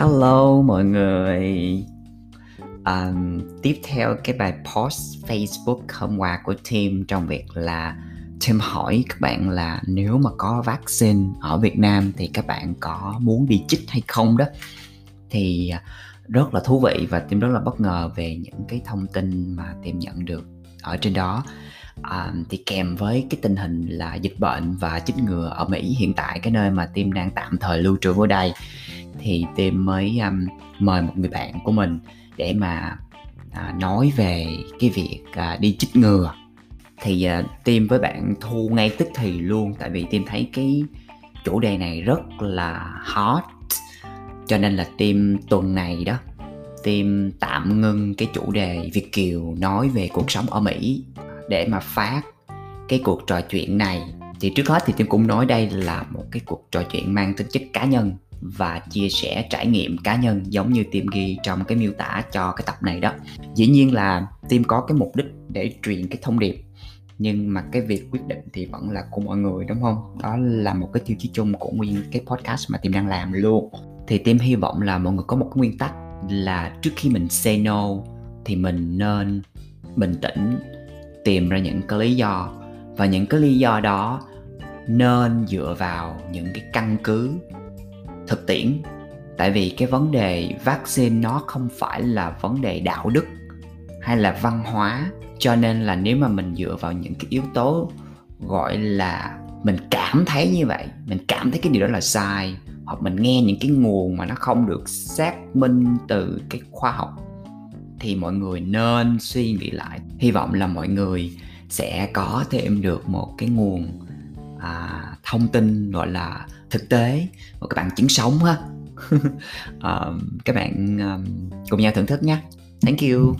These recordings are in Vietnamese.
Hello mọi người. Um, Tiếp theo cái bài post Facebook hôm qua của Tim trong việc là Tim hỏi các bạn là nếu mà có vaccine ở Việt Nam thì các bạn có muốn đi chích hay không đó. Thì à, rất là thú vị và Tim rất là bất ngờ về những cái thông tin mà Tim nhận được ở trên đó. Um, thì kèm với cái tình hình là dịch bệnh và chích ngừa ở Mỹ hiện tại cái nơi mà Tim đang tạm thời lưu trú ở đây thì Tim mới um, mời một người bạn của mình để mà à, nói về cái việc à, đi chích ngừa. Thì à, Tim với bạn thu ngay tức thì luôn tại vì Tim thấy cái chủ đề này rất là hot cho nên là Tim tuần này đó Tim tạm ngưng cái chủ đề Việt Kiều nói về cuộc sống ở Mỹ để mà phát cái cuộc trò chuyện này. Thì trước hết thì Tim cũng nói đây là một cái cuộc trò chuyện mang tính chất cá nhân và chia sẻ trải nghiệm cá nhân giống như Tim ghi trong cái miêu tả cho cái tập này đó. Dĩ nhiên là Tim có cái mục đích để truyền cái thông điệp, nhưng mà cái việc quyết định thì vẫn là của mọi người, đúng không? Đó là một cái tiêu chí chung của nguyên cái podcast mà Tim đang làm luôn. Thì Tim hy vọng là mọi người có một cái nguyên tắc là trước khi mình say no thì mình nên bình tĩnh, tìm ra những cái lý do. Và những cái lý do đó nên dựa vào những cái căn cứ thực tiễn. Tại vì cái vấn đề vaccine nó không phải là vấn đề đạo đức hay là văn hóa. Cho nên là nếu mà mình dựa vào những cái yếu tố gọi là mình cảm thấy như vậy mình cảm thấy cái điều đó là sai hoặc mình nghe những cái nguồn mà nó không được xác minh từ cái khoa học thì mọi người nên suy nghĩ lại. Hy vọng là mọi người sẽ có thêm được một cái nguồn à, thông tin gọi là thực tế một các bạn chứng sống ha à, các bạn um, cùng nhau thưởng thức nhé thank you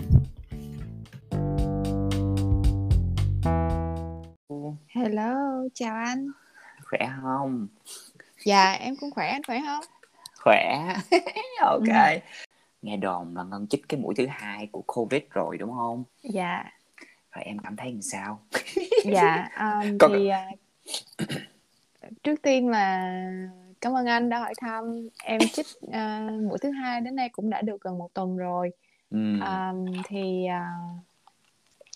Hello, chào anh. khỏe không Dạ, em cũng khỏe, anh khỏe không? khỏe ok Ừ. nghe đồn là ngân chích cái mũi thứ hai của covid rồi đúng không Dạ, rồi em cảm thấy làm sao dạ. um, Có- thì à, trước tiên là cảm ơn anh đã hỏi thăm. Em chích à, mũi thứ hai đến nay cũng đã được gần một tuần rồi. ừ. Um, thì à,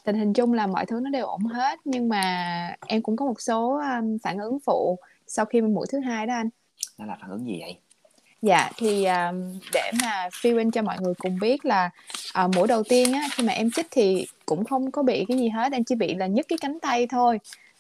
tình hình chung là mọi thứ nó đều ổn hết, nhưng mà em cũng có một số um, phản ứng phụ sau khi mũi thứ hai đó anh. nó là phản ứng gì vậy Dạ thì um, để mà fill in cho mọi người cùng biết là uh, mũi đầu tiên á khi mà em chích thì cũng không có bị cái gì hết em chỉ bị là nhức cái cánh tay thôi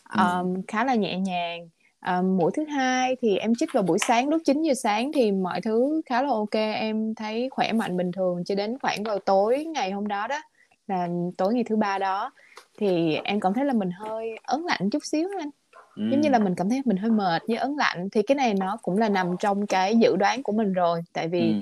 Ừ. um, khá là nhẹ nhàng um, mũi thứ hai thì em chích vào buổi sáng lúc 9 giờ sáng thì mọi thứ khá là ok em thấy khỏe mạnh bình thường cho đến khoảng vào tối ngày hôm đó đó là tối ngày thứ ba đó. Thì em cảm thấy là mình hơi ớn lạnh chút xíu anh. Ừ. giống như là mình cảm thấy mình hơi mệt với ớn lạnh. Thì cái này nó cũng là nằm trong cái dự đoán của mình rồi. Tại vì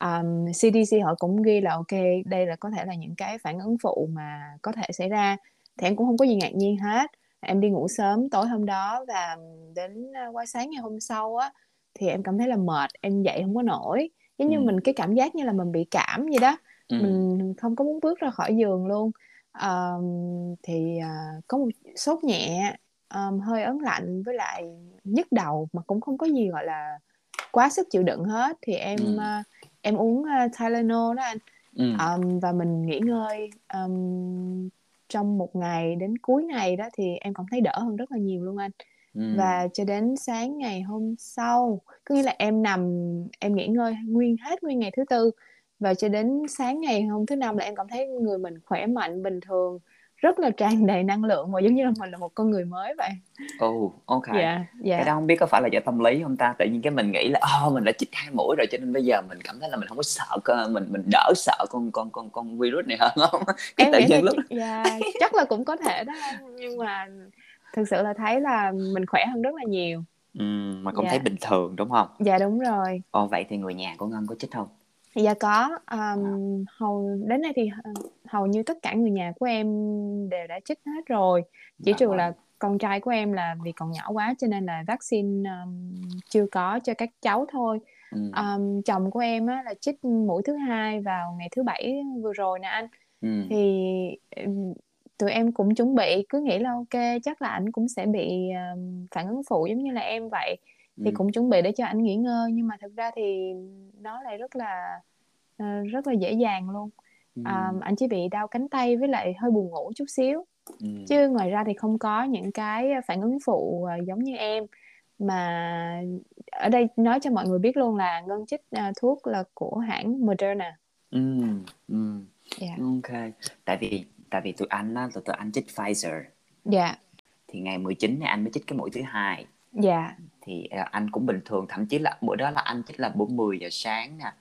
ừ. um, CDC họ cũng ghi là ok đây là có thể là những cái phản ứng phụ mà có thể xảy ra. Thì em cũng không có gì ngạc nhiên hết em đi ngủ sớm tối hôm đó và đến uh, qua sáng ngày hôm sau á thì em cảm thấy là mệt em dậy không có nổi giống như Ừ. mình cái cảm giác như là mình bị cảm vậy đó Ừ. mình không có muốn bước ra khỏi giường luôn um, thì uh, có một sốt nhẹ um, hơi ớn lạnh với lại nhức đầu mà cũng không có gì gọi là quá sức chịu đựng hết thì em Ừ. uh, em uống uh, Tylenol đó anh Ừ. um, và mình nghỉ ngơi um, trong một ngày đến cuối ngày đó thì em cảm thấy đỡ hơn rất là nhiều luôn anh. Ừ. và cho đến sáng ngày hôm sau có nghĩa là em nằm em nghỉ ngơi nguyên hết nguyên ngày thứ tư. Và cho đến sáng ngày hôm thứ năm là em cảm thấy người mình khỏe mạnh bình thường rất là tràn đầy năng lượng và giống như là mình là một con người mới vậy. Oh, ok. Dạ dạ. Cái đó không biết có phải là do tâm lý không ta? Tự nhiên cái mình nghĩ là oh, mình đã chích hai mũi rồi cho nên bây giờ mình cảm thấy là mình không có sợ cơ mình mình đỡ sợ con con con con virus này hơn không? Cái em tự nhiên lúc dạ, chắc là cũng có thể đó nhưng mà thực sự là thấy là mình khỏe hơn rất là nhiều. Ừ, mà cũng Dạ. thấy bình thường đúng không? Dạ đúng rồi. Ồ vậy thì người nhà của Ngân có chích không Dạ có, um, hầu đến nay thì uh, hầu như tất cả người nhà của em đều đã chích hết rồi. Chỉ Dạ trừ vâng. là con trai của em là vì còn nhỏ quá cho nên là vaccine um, chưa có cho các cháu thôi. ừ. Um, chồng của em á, là chích mũi thứ hai vào ngày thứ bảy vừa rồi nè anh. Ừ. Thì um, tụi em cũng chuẩn bị cứ nghĩ là ok chắc là ảnh cũng sẽ bị um, phản ứng phụ giống như là em vậy. Thì ừ. cũng chuẩn bị để cho anh nghỉ ngơi nhưng mà thực ra thì nó lại rất là ờ, rất là dễ dàng luôn. Ừ. À, anh chỉ bị đau cánh tay với lại hơi buồn ngủ chút xíu. Ừ. Chứ ngoài ra thì không có những cái phản ứng phụ ờ, giống như em. Mà ở đây nói cho mọi người biết luôn là Ngân chích ờ, thuốc là của hãng Moderna. Ừ ừ. Dạ. Ok. Tại vì tại vì tụi anh á tụi tụi anh chích Pfizer. Dạ. Thì ngày 19 này anh mới chích cái mũi thứ hai. Dạ thì ờ, anh cũng bình thường thậm chí là bữa đó là anh chích là bốn 10 giờ sáng nè.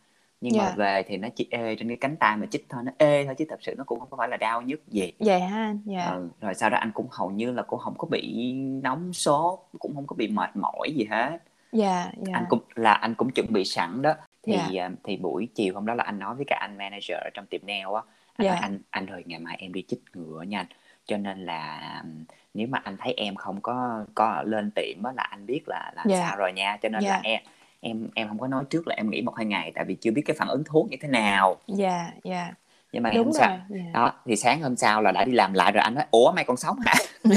Nhưng mà dạ. về thì nó chỉ ê trên cái cánh tay mà chích thôi nó ê thôi chứ thật sự nó cũng không phải là đau nhức gì. Vậy ha anh? Dạ. Ừ, rồi sau đó anh cũng hầu như là cũng không có bị nóng sốt cũng không có bị mệt mỏi gì hết. Dạ anh dạ cũng là anh cũng chuẩn bị sẵn đó. Thì dạ. à, thì buổi chiều hôm đó là anh nói với cả anh manager ở trong tiệm nail á. Anh nói dạ. Anh anh ơi ngày mai em đi chích ngừa nha anh. Cho nên là nếu mà anh thấy em không có có lên tiệm á là anh biết là là dạ. sao rồi nha. Cho nên là dạ. em em em không có nói trước là em nghỉ một hai ngày tại vì chưa biết cái phản ứng thuốc như thế nào. Dạ dạ. Nhưng mà ngày hôm đúng sau rồi dạ. đó thì sáng hôm sau là đã đi làm lại rồi anh nói ủa mày còn sống hả?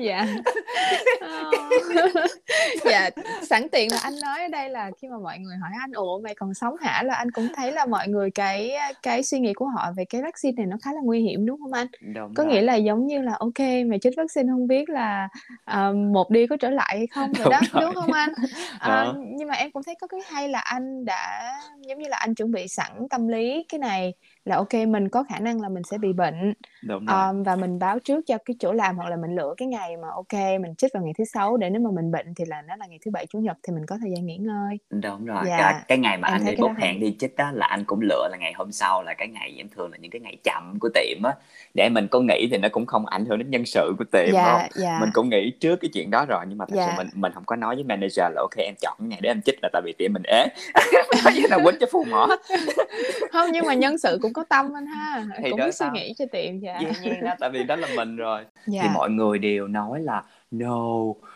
Dạ. Ờ. dạ sẵn tiện là anh nói ở đây là khi mà mọi người hỏi anh ủa mày còn sống hả? Là anh cũng thấy là mọi người cái cái suy nghĩ của họ về cái vaccine này nó khá là nguy hiểm đúng không anh? Đúng có rồi. nghĩa là giống như là ok mày chích vaccine không biết là à, một đi có trở lại hay không vậy đúng đó rồi. đúng không anh? Đó. nhưng mà em cũng thấy có cái hay là anh đã giống như là anh chuẩn bị sẵn tâm lý cái này là ok mình có khả năng là mình sẽ bị bệnh. Đúng rồi. Um, và mình báo trước cho cái chỗ làm hoặc là mình lựa cái ngày mà ok mình chích vào ngày thứ sáu để nếu mà mình bệnh thì là nó là ngày thứ bảy chủ nhật thì mình có thời gian nghỉ ngơi. Đúng rồi. Dạ. Cái, cái ngày mà em anh đi bốc hẹn đi chích đó là anh cũng lựa là ngày hôm sau là cái ngày em thường là những cái ngày chậm của tiệm á. Để mình có nghỉ thì nó cũng không ảnh hưởng đến nhân sự của tiệm đúng không? dạ. Mình dạ cũng nghĩ trước cái chuyện đó rồi nhưng mà thật sự dạ. mình mình không có nói với manager là ok em chọn ngày để em chích là tại vì tiệm mình ế. Nói với là quýnh cho phù mỏ. Không nhưng mà nhân sự cũng có tâm anh ha. Thì cũng biết suy nghĩ cho tiệm dạ. Dĩ nhiên đó tại vì đó là mình rồi. Thì dạ mọi người đều nói là no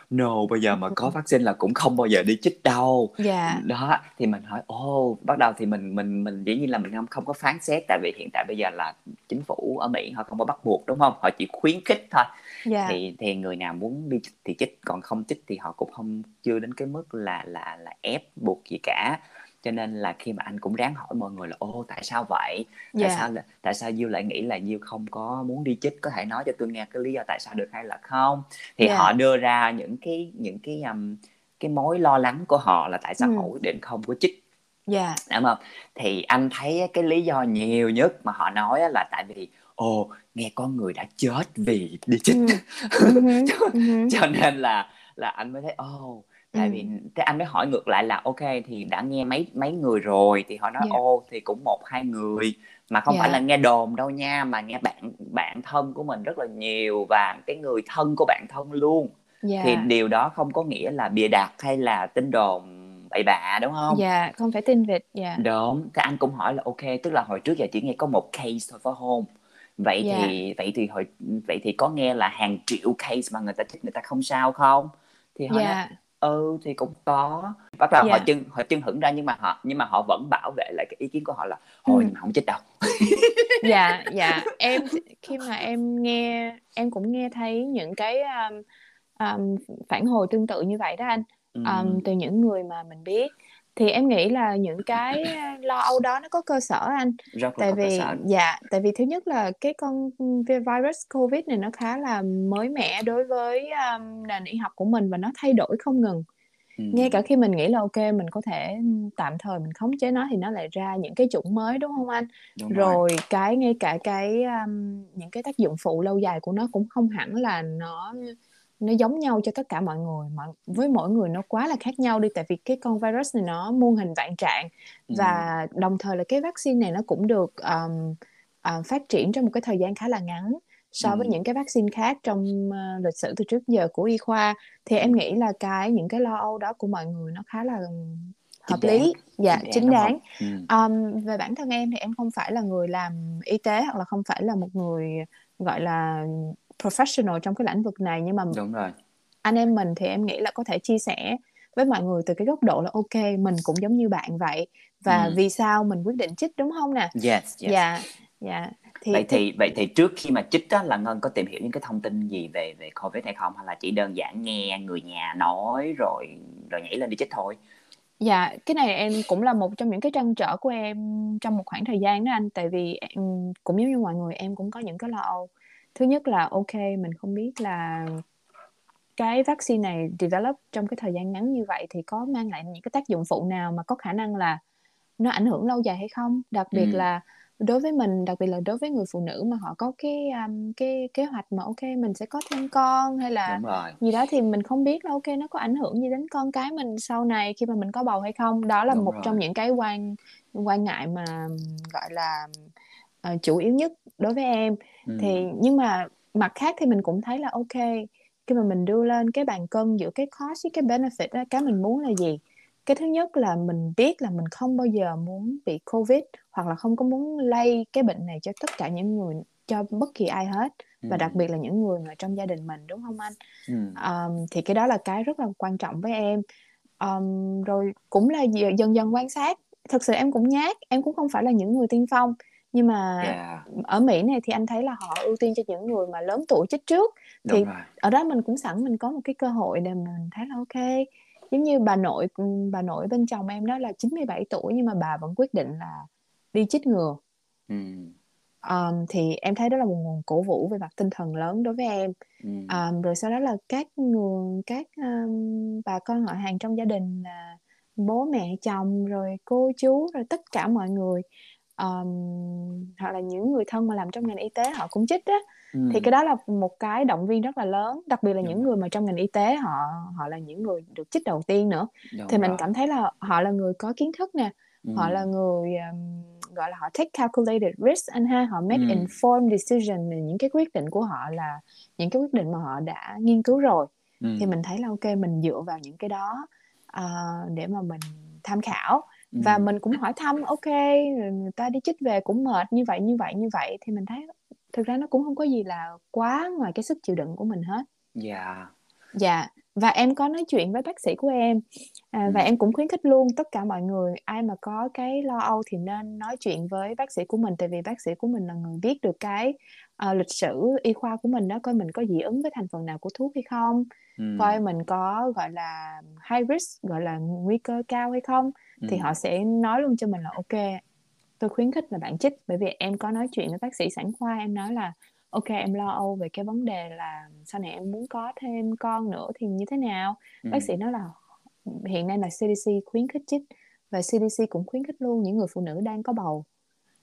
no bây giờ mà có vaccine là cũng không bao giờ đi chích đâu. Dạ. Đó thì mình hỏi ô bắt đầu thì mình mình mình dĩ nhiên là mình không không có phán xét tại vì hiện tại bây giờ là chính phủ ở Mỹ họ không có bắt buộc đúng không? Họ chỉ khuyến khích thôi. Dạ. Thì thì người nào muốn đi chích thì chích còn không chích thì họ cũng không chưa đến cái mức là là là ép buộc gì cả cho nên là khi mà anh cũng ráng hỏi mọi người là ô tại sao vậy? Tại dạ. sao tại sao Diêu lại nghĩ là Diêu không có muốn đi chích? Có thể nói cho tôi nghe cái lý do tại sao được hay là không? Thì dạ. họ đưa ra những cái những cái um, cái mối lo lắng của họ là tại sao ừ. họ quyết định không có chích. Dạ. Đúng không? Thì anh thấy cái lý do nhiều nhất mà họ nói là tại vì ồ nghe có người đã chết vì đi chích. Ừ. Ừ cho, ừ cho nên là là anh mới thấy ồ ừ tại vì thế anh mới hỏi ngược lại là ok thì đã nghe mấy mấy người rồi? Thì họ nói dạ. Ô thì cũng một hai người mà không phải là dạ nghe đồn đâu nha mà nghe bạn bạn thân của mình rất là nhiều và cái người thân của bạn thân luôn. Thì dạ. điều đó không có nghĩa là bịa đặt hay là tin đồn bậy bạ đúng không? Dạ không phải tin vịt dạ. Đúng thế anh cũng hỏi là ok tức là hồi trước giờ chỉ nghe có một case thôi phải không? Vậy dạ. thì vậy thì hồi vậy thì có nghe là hàng triệu case mà người ta thích người ta không sao không? Thì họ nói dạ ừ thì cũng có. Bắt đầu họ dạ. chân họ chân hững ra nhưng mà họ nhưng mà họ vẫn bảo vệ lại cái ý kiến của họ là ừ. thôi nhưng mà không chích đâu. Dạ dạ. Em khi mà em nghe em cũng nghe thấy những cái um, um, phản hồi tương tự như vậy đó anh. Um, ừ, từ những người mà mình biết thì em nghĩ là những cái lo âu đó nó có cơ sở anh. Rất tại có cơ vì sở. dạ tại vì thứ nhất là cái con virus covid này nó khá là mới mẻ đối với um, nền y học của mình và nó thay đổi không ngừng. Ừ, ngay cả khi mình nghĩ là ok mình có thể tạm thời mình khống chế nó thì nó lại ra những cái chủng mới đúng không anh? Đúng rồi. Rồi cái ngay cả cái um, những cái tác dụng phụ lâu dài của nó cũng không hẳn là nó nó giống nhau cho tất cả mọi người mà với mỗi người nó quá là khác nhau đi tại vì cái con virus này nó muôn hình vạn trạng ừ, và đồng thời là cái vaccine này nó cũng được um, uh, phát triển trong một cái thời gian khá là ngắn so với ừ, những cái vaccine khác trong uh, lịch sử từ trước giờ của y khoa. Thì em nghĩ là cái những cái lo âu đó của mọi người nó khá là hợp chính đáng. Lý dạ chính đáng chính đáng. ừ, um, về bản thân em thì em không phải là người làm y tế hoặc là không phải là một người gọi là professional trong cái lĩnh vực này nhưng mà đúng rồi. anh em mình thì em nghĩ là có thể chia sẻ với mọi người từ cái góc độ là ok mình cũng giống như bạn vậy và ừ, vì sao mình quyết định chích đúng không nè? Yes yes. Dạ dạ. Thì vậy thì vậy thì trước khi mà chích đó là ngân có tìm hiểu những cái thông tin gì về về covid hay không? Hay là chỉ đơn giản nghe người nhà nói rồi rồi nhảy lên đi chích thôi? Dạ, cái này em cũng là một trong những cái trăn trở của em trong một khoảng thời gian đó anh. Tại vì em cũng giống như mọi người em cũng có những cái lo âu. Thứ nhất là ok mình không biết là cái vaccine này develop trong cái thời gian ngắn như vậy thì có mang lại những cái tác dụng phụ nào mà có khả năng là nó ảnh hưởng lâu dài hay không? Đặc biệt ừ. là đối với mình đặc biệt là đối với người phụ nữ mà họ có cái um, cái kế hoạch mà ok mình sẽ có thêm con hay là gì đó thì mình không biết là ok nó có ảnh hưởng gì đến con cái mình sau này khi mà mình có bầu hay không đó là Đúng một rồi. trong những cái quan quan ngại mà gọi là uh, chủ yếu nhất đối với em. Ừ. thì nhưng mà mặt khác thì mình cũng thấy là ok khi mà mình đưa lên cái bàn cân giữa cái cost với cái benefit đó, cái mình muốn là gì? Cái thứ nhất là mình biết là mình không bao giờ muốn bị covid hoặc là không có muốn lây cái bệnh này cho tất cả những người cho bất kỳ ai hết. Và đặc biệt là những người mà trong gia đình mình đúng không anh? Ừ. um, thì cái đó là cái rất là quan trọng với em. Um, rồi cũng là dần dần quan sát. Thực sự em cũng nhát em cũng không phải là những người tiên phong nhưng mà yeah. ở Mỹ này thì anh thấy là họ ưu tiên cho những người mà lớn tuổi chích trước thì ở đó mình cũng sẵn mình có một cái cơ hội để mình thấy là ok giống như bà nội bà nội bên chồng em đó là 97 tuổi nhưng mà bà vẫn quyết định là đi chích ngừa ừ. um, thì em thấy đó là một nguồn cổ vũ về mặt tinh thần lớn đối với em ừ. um, rồi sau đó là các nguồn các um, bà con họ hàng trong gia đình là bố mẹ chồng rồi cô chú rồi tất cả mọi người um, hoặc là những người thân mà làm trong ngành y tế họ cũng chích á ừ. thì cái đó là một cái động viên rất là lớn đặc biệt là Đúng những người mà trong ngành y tế họ họ là những người được chích đầu tiên nữa Đúng thì mình cảm thấy là họ là người có kiến thức nè ừ. họ là người um, gọi là họ take calculated risk anh ha họ make ừ. informed decision những cái quyết định của họ là những cái quyết định mà họ đã nghiên cứu rồi ừ. thì mình thấy là ok mình dựa vào những cái đó uh, để mà mình tham khảo và mình cũng hỏi thăm ok người ta đi chích về cũng mệt như vậy như vậy như vậy. Thì mình thấy thực ra nó cũng không có gì là quá ngoài cái sức chịu đựng của mình hết. Dạ. Yeah. dạ và em có nói chuyện với bác sĩ của em à, và em cũng khuyến khích luôn tất cả mọi người ai mà có cái lo âu thì nên nói chuyện với bác sĩ của mình tại vì bác sĩ của mình là người biết được cái uh, lịch sử y khoa của mình đó coi mình có dị ứng với thành phần nào của thuốc hay không ừ. coi mình có gọi là high risk gọi là nguy cơ cao hay không ừ. thì họ sẽ nói luôn cho mình là ok tôi khuyến khích là bạn chích bởi vì em có nói chuyện với bác sĩ sản khoa em nói là ok em lo âu về cái vấn đề là sau này em muốn có thêm con nữa thì như thế nào ừ. bác sĩ nói là hiện nay là CDC khuyến khích chích và CDC cũng khuyến khích luôn những người phụ nữ đang có bầu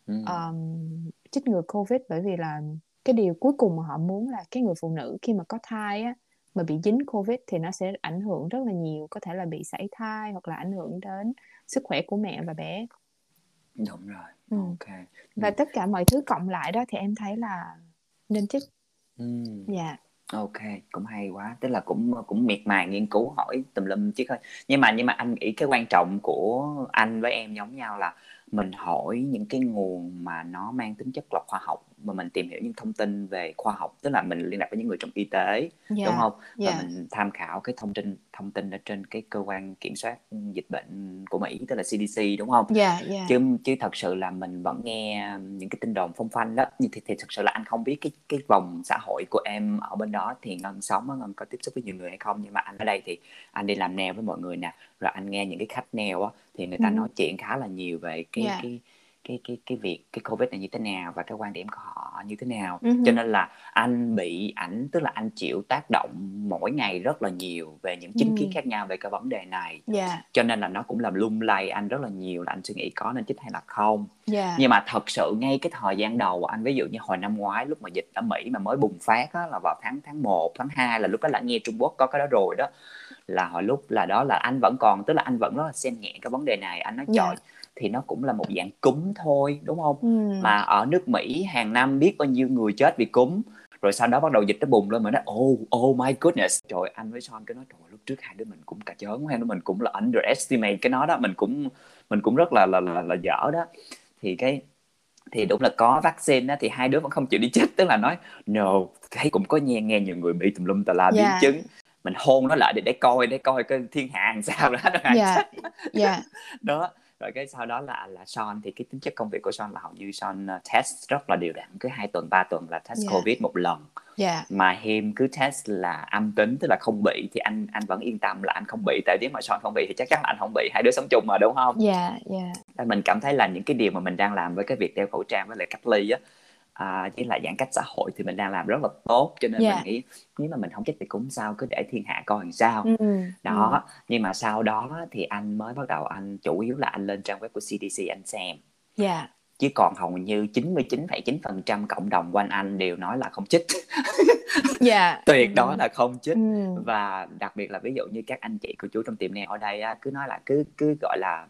ừ. um, chích ngừa covid bởi vì là cái điều cuối cùng mà họ muốn là cái người phụ nữ khi mà có thai á mà bị dính covid thì nó sẽ ảnh hưởng rất là nhiều có thể là bị sảy thai hoặc là ảnh hưởng đến sức khỏe của mẹ và bé đúng rồi ừ. ok và ừ. tất cả mọi thứ cộng lại đó thì em thấy là nên chích ừ. dạ. Ok cũng hay quá. Tức là cũng cũng miệt mài nghiên cứu hỏi tùm lum chứ thôi. Nhưng mà nhưng mà anh nghĩ cái quan trọng của anh với em giống nhau là mình hỏi những cái nguồn mà nó mang tính chất là khoa học mà mình tìm hiểu những thông tin về khoa học tức là mình liên lạc với những người trong y tế yeah. đúng không yeah. và mình tham khảo cái thông tin thông tin ở trên cái cơ quan kiểm soát dịch bệnh của Mỹ tức là CDC đúng không yeah, yeah. chứ chứ thật sự là mình vẫn nghe những cái tin đồn phong phanh đó nhưng thì, thì thật sự là anh không biết cái cái vòng xã hội của em ở bên đó thì ngân sống ngân có tiếp xúc với nhiều người hay không nhưng mà anh ở đây thì anh đi làm nail với mọi người nè rồi anh nghe những cái khách nail á thì người ta ừ. nói chuyện khá là nhiều về cái yeah. cái cái cái cái việc cái covid này như thế nào và cái quan điểm của họ như thế nào uh-huh. cho nên là anh bị ảnh tức là anh chịu tác động mỗi ngày rất là nhiều về những chính kiến uh-huh. khác nhau về cái vấn đề này yeah. cho nên là nó cũng làm lung lay anh rất là nhiều là anh suy nghĩ có nên chích hay là không yeah. nhưng mà thật sự ngay cái thời gian đầu anh ví dụ như hồi năm ngoái lúc mà dịch ở Mỹ mà mới bùng phát á, là vào tháng tháng 1, tháng 2 là lúc đó là nghe Trung Quốc có cái đó rồi đó là hồi lúc là đó là anh vẫn còn tức là anh vẫn rất là xem nhẹ cái vấn đề này anh nói trời yeah thì nó cũng là một dạng cúm thôi đúng không ừ. mà ở nước Mỹ hàng năm biết bao nhiêu người chết vì cúm rồi sau đó bắt đầu dịch nó bùng lên mà nó oh oh my goodness trời anh với son cái nói trời lúc trước hai đứa mình cũng cà chớn hay nó mình cũng là underestimate cái nó đó mình cũng mình cũng rất là là là, là dở đó thì cái thì đúng là có vaccine đó, thì hai đứa vẫn không chịu đi chích tức là nói no thấy cũng có nghe nghe nhiều người bị tùm lum tà la biến yeah. chứng mình hôn nó lại để để coi để coi cái thiên hạ làm sao đó yeah. yeah. đó rồi cái sau đó là là Sean thì cái tính chất công việc của Sean là hầu như Sean uh, test rất là đều đặn cứ hai tuần ba tuần là test Dạ. covid một lần. Dạ. Mà Him cứ test là âm tính tức là không bị thì anh anh vẫn yên tâm là anh không bị tại nếu mà Sean không bị thì chắc chắn là anh không bị hai đứa sống chung mà đúng không? Dạ dạ. Tại mình cảm thấy là những cái điều mà mình đang làm với cái việc đeo khẩu trang với lại cách ly á à, với lại giãn cách xã hội thì mình đang làm rất là tốt. Cho nên Dạ. mình nghĩ nếu mà mình không chết thì cũng sao cứ để thiên hạ coi làm sao. Ừ, ừ, đó nhưng mà sau đó thì anh mới bắt đầu anh chủ yếu là anh lên trang web của CDC anh xem. Dạ. Chứ còn hầu như 99,9% cộng đồng quanh anh đều nói là không chích dạ. Tuyệt ừ, đó là không chích ừ, và đặc biệt là ví dụ như các anh chị cô chú trong tiệm nail ở đây cứ nói là cứ cứ gọi là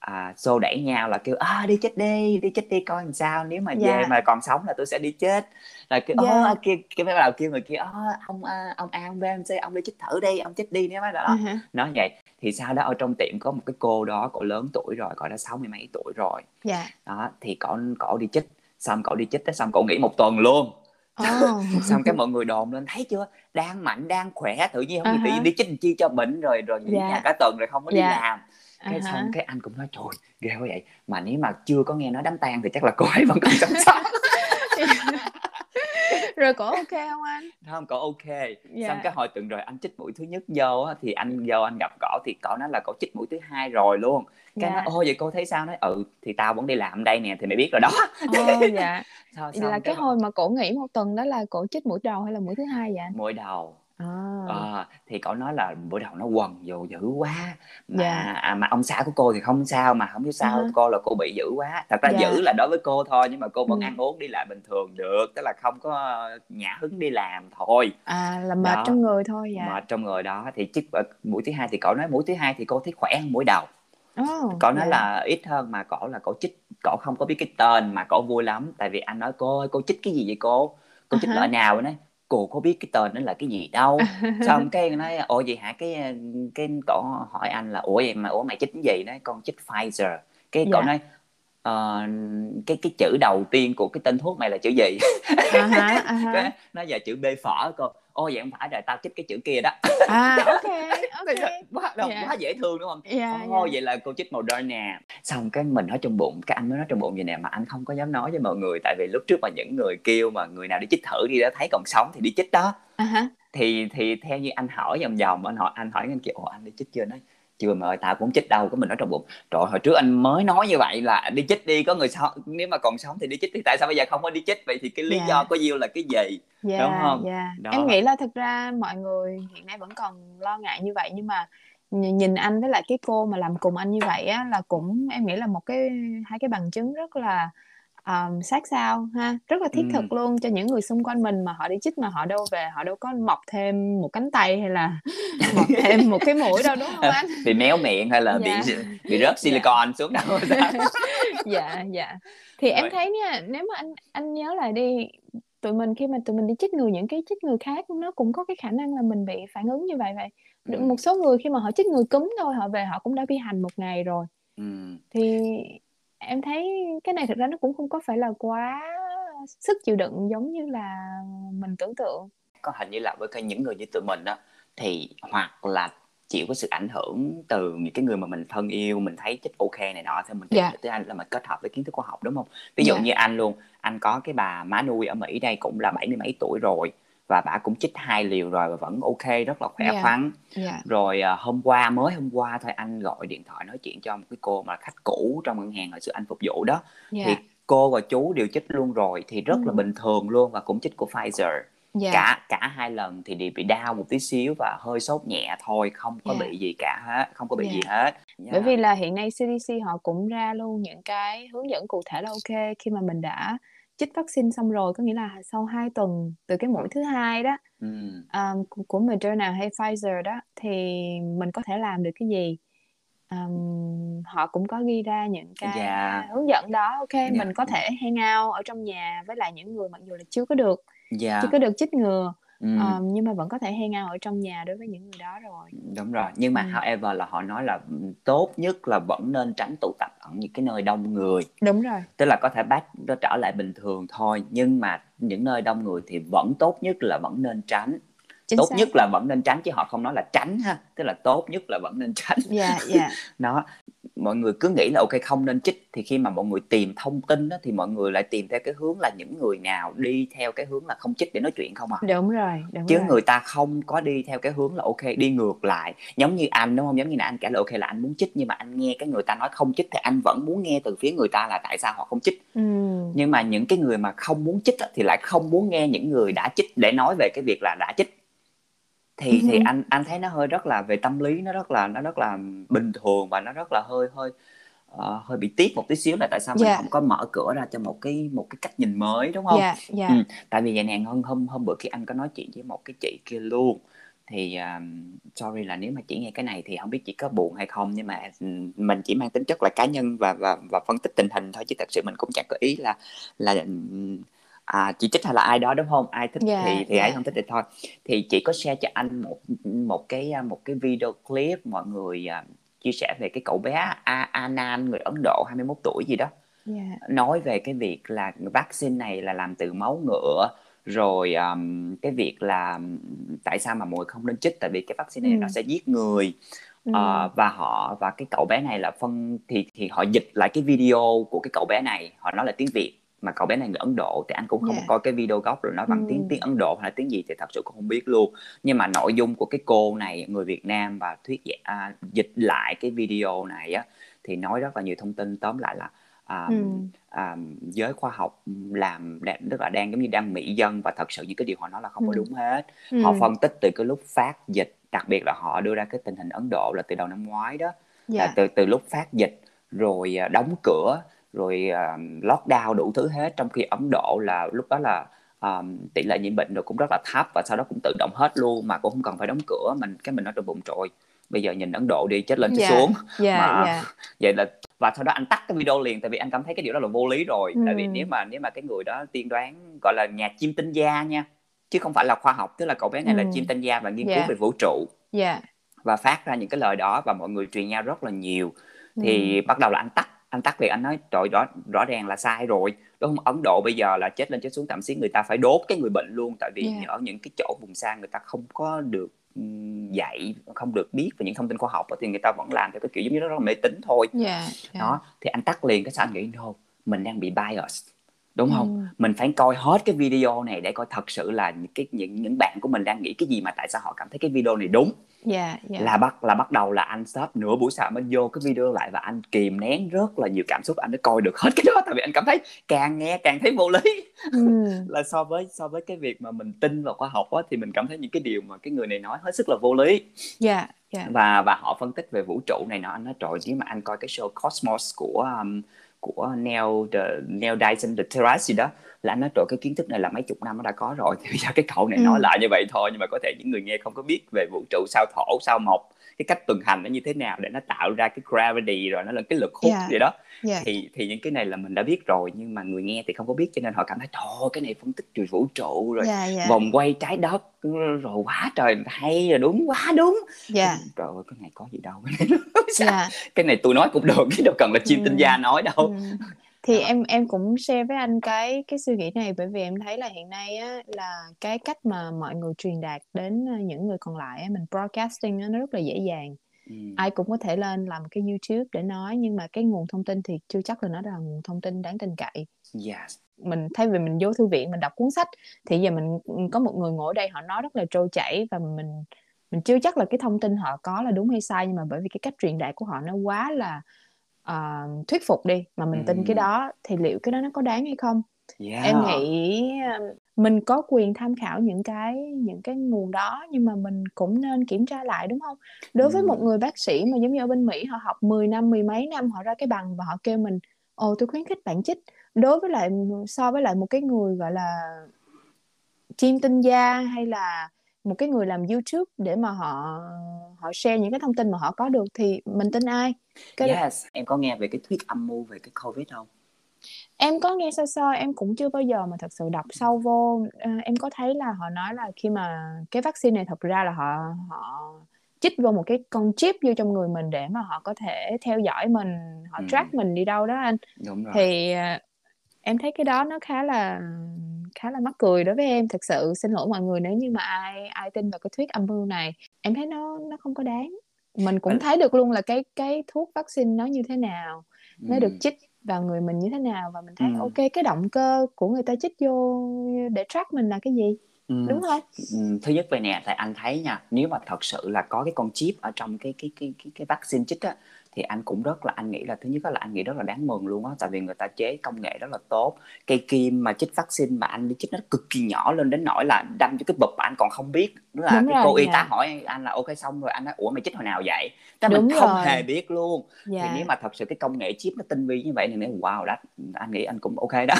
à, xô đẩy nhau là kêu à đi chết đi đi chết đi coi làm sao nếu mà về Dạ. mà còn sống là tôi sẽ đi chết là kêu Dạ. yeah. kia kia mới bắt đầu kêu người kia "Ơ, ông à, ông A ông B ông C ông đi chích thử đi ông chích đi nếu mà đó hả, nói vậy thì sau đó ở trong tiệm có một cái cô đó cổ lớn tuổi rồi cổ đã sáu mươi mấy tuổi rồi dạ đó thì cổ cổ đi chích xong cổ đi chích tới xong cổ nghỉ một tuần luôn Ồ. xong cái mọi người đồn lên thấy chưa đang mạnh đang khỏe tự nhiên không À uh tự nhiên đi chích chi cho bệnh rồi rồi Dạ. nhà cả tuần rồi không có đi làm cái hả. xong cái anh cũng nói trời ghê quá vậy. Mà nếu mà chưa có nghe nói đám tang thì chắc là cô ấy vẫn còn sống sót. Rồi cổ ok không anh? Không có ok. Dạ. xong cái hồi tuần rồi anh chích mũi thứ nhất vô á, thì anh vô anh gặp cỏ thì cỏ nói là cậu chích mũi thứ hai rồi luôn. Cái Dạ. nói ô vậy cô thấy sao? Nói ừ thì tao vẫn đi làm đây nè thì mày biết rồi đó. Ồ, dạ. Sao, là cái hồi mà cổ nghỉ một tuần đó là cổ chích mũi đầu hay là mũi thứ hai vậy mũi đầu Ờ, thì cậu nói là bữa đầu nó quần vô dữ quá mà Dạ. à, mà ông xã của cô thì không sao mà không biết sao À hả. cô là cô bị dữ quá thật ra Dạ. dữ là đối với cô thôi nhưng mà cô vẫn Ừ. ăn uống đi lại bình thường được tức là không có ờ, nhã hứng đi làm thôi à là mệt Đó. trong người thôi dạ mà trong người đó thì chích ờ, mũi thứ hai thì cậu nói mũi thứ hai thì cô thấy khỏe hơn mũi đầu Ồ, cậu nói dạ. là ít hơn mà cậu là cậu chích cậu không có biết cái tên mà cậu vui lắm tại vì anh nói cô ơi cô chích cái gì vậy cô cô chích À hả. loại nào nói cô có biết cái tên nó là cái gì đâu. Xong cái nói ủa vậy hả? Cái cái cậu hỏi anh là ủa vậy mà ủa mày chích cái gì? Đấy con chích Pfizer. Cái cậu Dạ. nói ờ, cái cái chữ đầu tiên của cái tên thuốc này là chữ gì? Cái hả nó giờ chữ B phở cô ô vậy không phải rồi tao chích cái chữ kia đó. À ok ok. Quá, đâu, Dạ. quá dễ thương đúng không? Dạ Ồ, dạ. vậy là cô chích Moderna xong cái mình nói trong bụng cái anh mới nói trong bụng vậy nè mà anh không có dám nói với mọi người tại vì lúc trước mà những người kêu mà người nào đi chích thử đi đã thấy còn sống thì đi chích đó. À hả thì thì theo như anh hỏi vòng vòng anh hỏi anh hỏi anh kia ồ anh đi chích chưa? Nói chưa mà ơi tao cũng chích đâu cái mình nói trong bụng trời hồi trước anh mới nói như vậy là đi chích đi có người sống nếu mà còn sống thì đi chích thì tại sao bây giờ không có đi chích vậy thì cái lý Dạ. do có nhiêu là cái gì dạ Đúng không? dạ Đó. em nghĩ là thực ra mọi người hiện nay vẫn còn lo ngại như vậy nhưng mà nhìn nhìn anh với lại cái cô mà làm cùng anh như vậy á là cũng em nghĩ là một cái hai cái bằng chứng rất là um, sát sao ha rất là thiết Ừ. thực luôn cho những người xung quanh mình mà họ đi chích mà họ đâu về họ đâu có mọc thêm một cánh tay hay là mọc thêm một cái mũi đâu đúng không anh bị méo miệng hay là Dạ. bị bị rớt silicon xuống đâu dạ dạ thì em Rồi. thấy nha nếu mà anh anh nhớ lại đi tụi mình khi mà tụi mình đi chích ngừa những cái chích ngừa khác nó cũng có cái khả năng là mình bị phản ứng như vậy vậy Ừ. một số người khi mà họ chích ngừa cúm thôi họ về họ cũng đã bị hành một ngày rồi ừ. thì em thấy cái này thực ra nó cũng không có phải là quá sức chịu đựng giống như là mình tưởng tượng có hình như là với cái những người như tụi mình đó thì hoặc là chịu cái sự ảnh hưởng từ những cái người mà mình thân yêu mình thấy chích ok này nọ thì mình tìm Dạ. hiểu tới anh là mình kết hợp với kiến thức khoa học đúng không ví dụ Dạ. như anh luôn anh có cái bà má nuôi ở mỹ đây cũng là bảy mươi mấy tuổi rồi và bà cũng chích hai liều rồi và vẫn ok rất là khỏe Dạ. khoắn dạ rồi à, hôm qua mới hôm qua thôi anh gọi điện thoại nói chuyện cho một cái cô mà khách cũ trong ngân hàng hồi xưa anh phục vụ đó dạ thì cô và chú đều chích luôn rồi thì rất là Ừ. bình thường luôn và cũng chích của Pfizer dạ cả cả hai lần thì đều bị đau một tí xíu và hơi sốt nhẹ thôi không có Dạ. bị gì cả hết không có bị Dạ. gì hết bởi vì là hiện nay CDC họ cũng ra luôn những cái hướng dẫn cụ thể là ok khi mà mình đã chích vaccine xong rồi có nghĩa là sau 2 tuần từ cái mũi thứ hai đó ừ. um, của, Moderna hay Pfizer đó thì mình có thể làm được cái gì um, họ cũng có ghi ra những cái Dạ. hướng dẫn đó ok Dạ. mình có thể hang out ở trong nhà với lại những người mặc dù là chưa có được dạ chưa có được chích ngừa ừ. um, nhưng mà vẫn có thể hang out ở trong nhà đối với những người đó rồi đúng rồi nhưng mà Ừ. however là họ nói là tốt nhất là vẫn nên tránh tụ tập ở những cái nơi đông người đúng rồi tức là có thể bắt nó trở lại bình thường thôi nhưng mà những nơi đông người thì vẫn tốt nhất là vẫn nên tránh chính tốt xác. nhất là vẫn nên tránh chứ họ không nói là tránh ha tức là tốt nhất là vẫn nên tránh. Dạ dạ. Đó mọi người cứ nghĩ là ok không nên chích thì khi mà mọi người tìm thông tin đó, thì mọi người lại tìm theo cái hướng là những người nào đi theo cái hướng là không chích để nói chuyện không à? Đúng rồi đúng chứ rồi. người ta không có đi theo cái hướng là ok đi ngược lại. Giống như anh đúng không? Giống như là anh kể là ok là anh muốn chích nhưng mà anh nghe cái người ta nói không chích thì anh vẫn muốn nghe từ phía người ta là tại sao họ không chích. Ừ. nhưng mà những cái người mà không muốn chích thì lại không muốn nghe những người đã chích để nói về cái việc là đã chích thì thì anh anh thấy nó hơi rất là về tâm lý nó rất là nó rất là bình thường và nó rất là hơi hơi uh, hơi bị tiếc một tí xíu là tại sao mình Dạ. không có mở cửa ra cho một cái một cái cách nhìn mới đúng không? dạ dạ Ừ, tại vì vậy nè hôm hôm hôm bữa khi anh có nói chuyện với một cái chị kia luôn thì um, sorry là nếu mà chỉ nghe cái này thì không biết chị có buồn hay không nhưng mà mình chỉ mang tính chất là cá nhân và và và phân tích tình hình thôi chứ thật sự mình cũng chẳng có ý là là à, chị thích hay là ai đó đúng không? Ai thích Dạ, thì thì ấy dạ. không thích thì thôi. Thì chị có share cho anh một một cái một cái video clip mọi người à, chia sẻ về cái cậu bé A Anan người Ấn Độ 21 tuổi gì đó. Dạ. Nói về cái việc là vaccine này là làm từ máu ngựa rồi um, cái việc là tại sao mà mọi người không nên chích? Tại vì cái vaccine này Ừ. nó sẽ giết người. Ừ. Ờ, và họ và cái cậu bé này là phân thì thì họ dịch lại cái video của cái cậu bé này. Họ nói là tiếng Việt mà cậu bé này người Ấn Độ thì anh cũng không Dạ. coi cái video gốc rồi nói bằng Ừ. tiếng tiếng Ấn Độ hay là tiếng gì thì thật sự cũng không biết luôn nhưng mà nội dung của cái cô này người Việt Nam và thuyết à, dịch lại cái video này á thì nói rất là nhiều thông tin tóm lại là à, Ừ. à, giới khoa học làm tức là đang giống như đang mỹ dân và thật sự những cái điều họ nói là không có Ừ. đúng hết Ừ. họ phân tích từ cái lúc phát dịch đặc biệt là họ đưa ra cái tình hình Ấn Độ là từ đầu năm ngoái đó là dạ từ từ lúc phát dịch rồi à, đóng cửa rồi à, lockdown đủ thứ hết trong khi Ấn Độ là lúc đó là à, tỷ lệ nhiễm bệnh rồi cũng rất là thấp và sau đó cũng tự động hết luôn mà cũng không cần phải đóng cửa mình cái mình nói trong bụng trội bây giờ nhìn Ấn Độ đi chết lên chết Dạ. xuống dạ mà dạ vậy là và sau đó anh tắt cái video liền tại vì anh cảm thấy cái điều đó là vô lý rồi tại vì Ừ. nếu mà nếu mà cái người đó tiên đoán gọi là nhà chim tinh gia nha chứ không phải là khoa học tức là cậu bé này là Ừ. chim tinh gia và nghiên cứu về vũ trụ dạ và phát ra những cái lời đó và mọi người truyền nhau rất là nhiều Ừ. thì bắt đầu là anh tắt anh tắt liền anh nói trời rõ rõ ràng là sai rồi đúng không Ấn Độ bây giờ là chết lên chết xuống thậm chí người ta phải đốt cái người bệnh luôn tại vì Yeah. ở những cái chỗ vùng xa người ta không có được dạy không được biết về những thông tin khoa học thì người ta vẫn làm theo cái kiểu giống như rất là mê tín thôi dạ dạ. đó thì anh tắt liền cái sao anh nghĩ no mình đang bị bias đúng không Ừ. mình phải coi hết cái video này để coi thật sự là những cái những những bạn của mình đang nghĩ cái gì mà tại sao họ cảm thấy cái video này đúng dạ dạ là bắt là bắt đầu là anh stop nửa buổi sáng anh vô cái video lại và anh kìm nén rất là nhiều cảm xúc anh mới coi được hết cái đó. Tại vì anh cảm thấy càng nghe càng thấy vô lý. Ừ. là so với so với cái việc mà mình tin vào khoa học á, thì mình cảm thấy những cái điều mà cái người này nói hết sức là vô lý. Dạ dạ và và họ phân tích về vũ trụ này nọ anh nói trời nếu mà anh coi cái show Cosmos của um, của Neil the Neil Dyson the Terrace gì đó là anh nói trời cái kiến thức này là mấy chục năm nó đã có rồi thì bây giờ cái cậu này Ừ. nói lại như vậy thôi nhưng mà có thể những người nghe không có biết về vũ trụ sao thổ sao mộc cái cách tuần hành nó như thế nào để nó tạo ra cái gravity rồi nó là cái lực hút Dạ. gì đó dạ thì thì những cái này là mình đã biết rồi nhưng mà người nghe thì không có biết cho nên họ cảm thấy ơi, cái này phân tích về vũ trụ rồi dạ dạ vòng quay trái đất rồi quá trời hay rồi đúng quá đúng dạ trời ơi cái này có gì đâu cái này, sao? dạ cái này tôi nói cũng được chứ đâu cần là chim tinh Ừ. gia nói đâu Ừ. thì Đó. em em cũng share với anh cái cái suy nghĩ này bởi vì em thấy là hiện nay á là cái cách mà mọi người truyền đạt đến ờ, những người còn lại á, mình broadcasting á, nó rất là dễ dàng Ừ. ai cũng có thể lên làm cái YouTube để nói nhưng mà cái nguồn thông tin thì chưa chắc là nó là nguồn thông tin đáng tin cậy yes mình thay vì mình vô thư viện mình đọc cuốn sách thì giờ mình có một người ngồi đây họ nói rất là trôi chảy và mình mình chưa chắc là cái thông tin họ có là đúng hay sai nhưng mà bởi vì cái cách truyền đạt của họ nó quá là ờ, thuyết phục đi mà mình tin cái đó thì liệu cái đó nó có đáng hay không? Yeah. em nghĩ um, mình có quyền tham khảo những cái những cái nguồn đó nhưng mà mình cũng nên kiểm tra lại đúng không? Đối với một người bác sĩ mà giống như ở bên Mỹ họ học 10 năm mười mấy năm họ ra cái bằng và họ kêu mình ồ tôi khuyến khích bạn chích. Đối với lại so với lại một cái người gọi là chim tinh gia hay là một cái người làm YouTube để mà họ họ share những cái thông tin mà họ có được thì mình tin ai? Cái yes em có nghe về cái thuyết âm mưu về cái covid không? Em có nghe sơ sơ em cũng chưa bao giờ mà thật sự đọc sâu vô. Ờ, em có thấy là họ nói là khi mà cái vaccine này thật ra là họ họ chích vô một cái con chip vô trong người mình để mà họ có thể theo dõi mình họ Ừ. track mình đi đâu đó anh. Đúng rồi. Thì ờ, em thấy cái đó nó khá là khá là mắc cười đối với em. Thực sự xin lỗi mọi người nếu như mà ai ai tin vào cái thuyết âm mưu này em thấy nó nó không có đáng. Mình cũng thấy được luôn là cái cái thuốc vaccine nó như thế nào nó được chích vào người mình như thế nào và mình thấy Ừm. ok cái động cơ của người ta chích vô để track mình là cái gì? Ừm. đúng không? Thứ nhất về nè tại anh thấy nha nếu mà thật sự là có cái con chip ở trong cái cái cái cái cái vaccine chích á thì anh cũng rất là anh nghĩ là thứ nhất là anh nghĩ rất là đáng mừng luôn á tại vì người ta chế công nghệ rất là tốt. Cây kim mà chích vaccine mà anh đi chích nó cực kỳ nhỏ lên đến nỗi là đâm cho cái bụp mà anh còn không biết. Đó là Đúng cái rồi, cô y dạ. tá hỏi anh là ok xong rồi. Anh nói ủa mày chích hồi nào vậy? Thế mình Đúng không rồi. hề biết luôn. Dạ. thì nếu mà thật sự cái công nghệ chip nó tinh vi như vậy thì nếu wow đó anh nghĩ anh cũng ok đó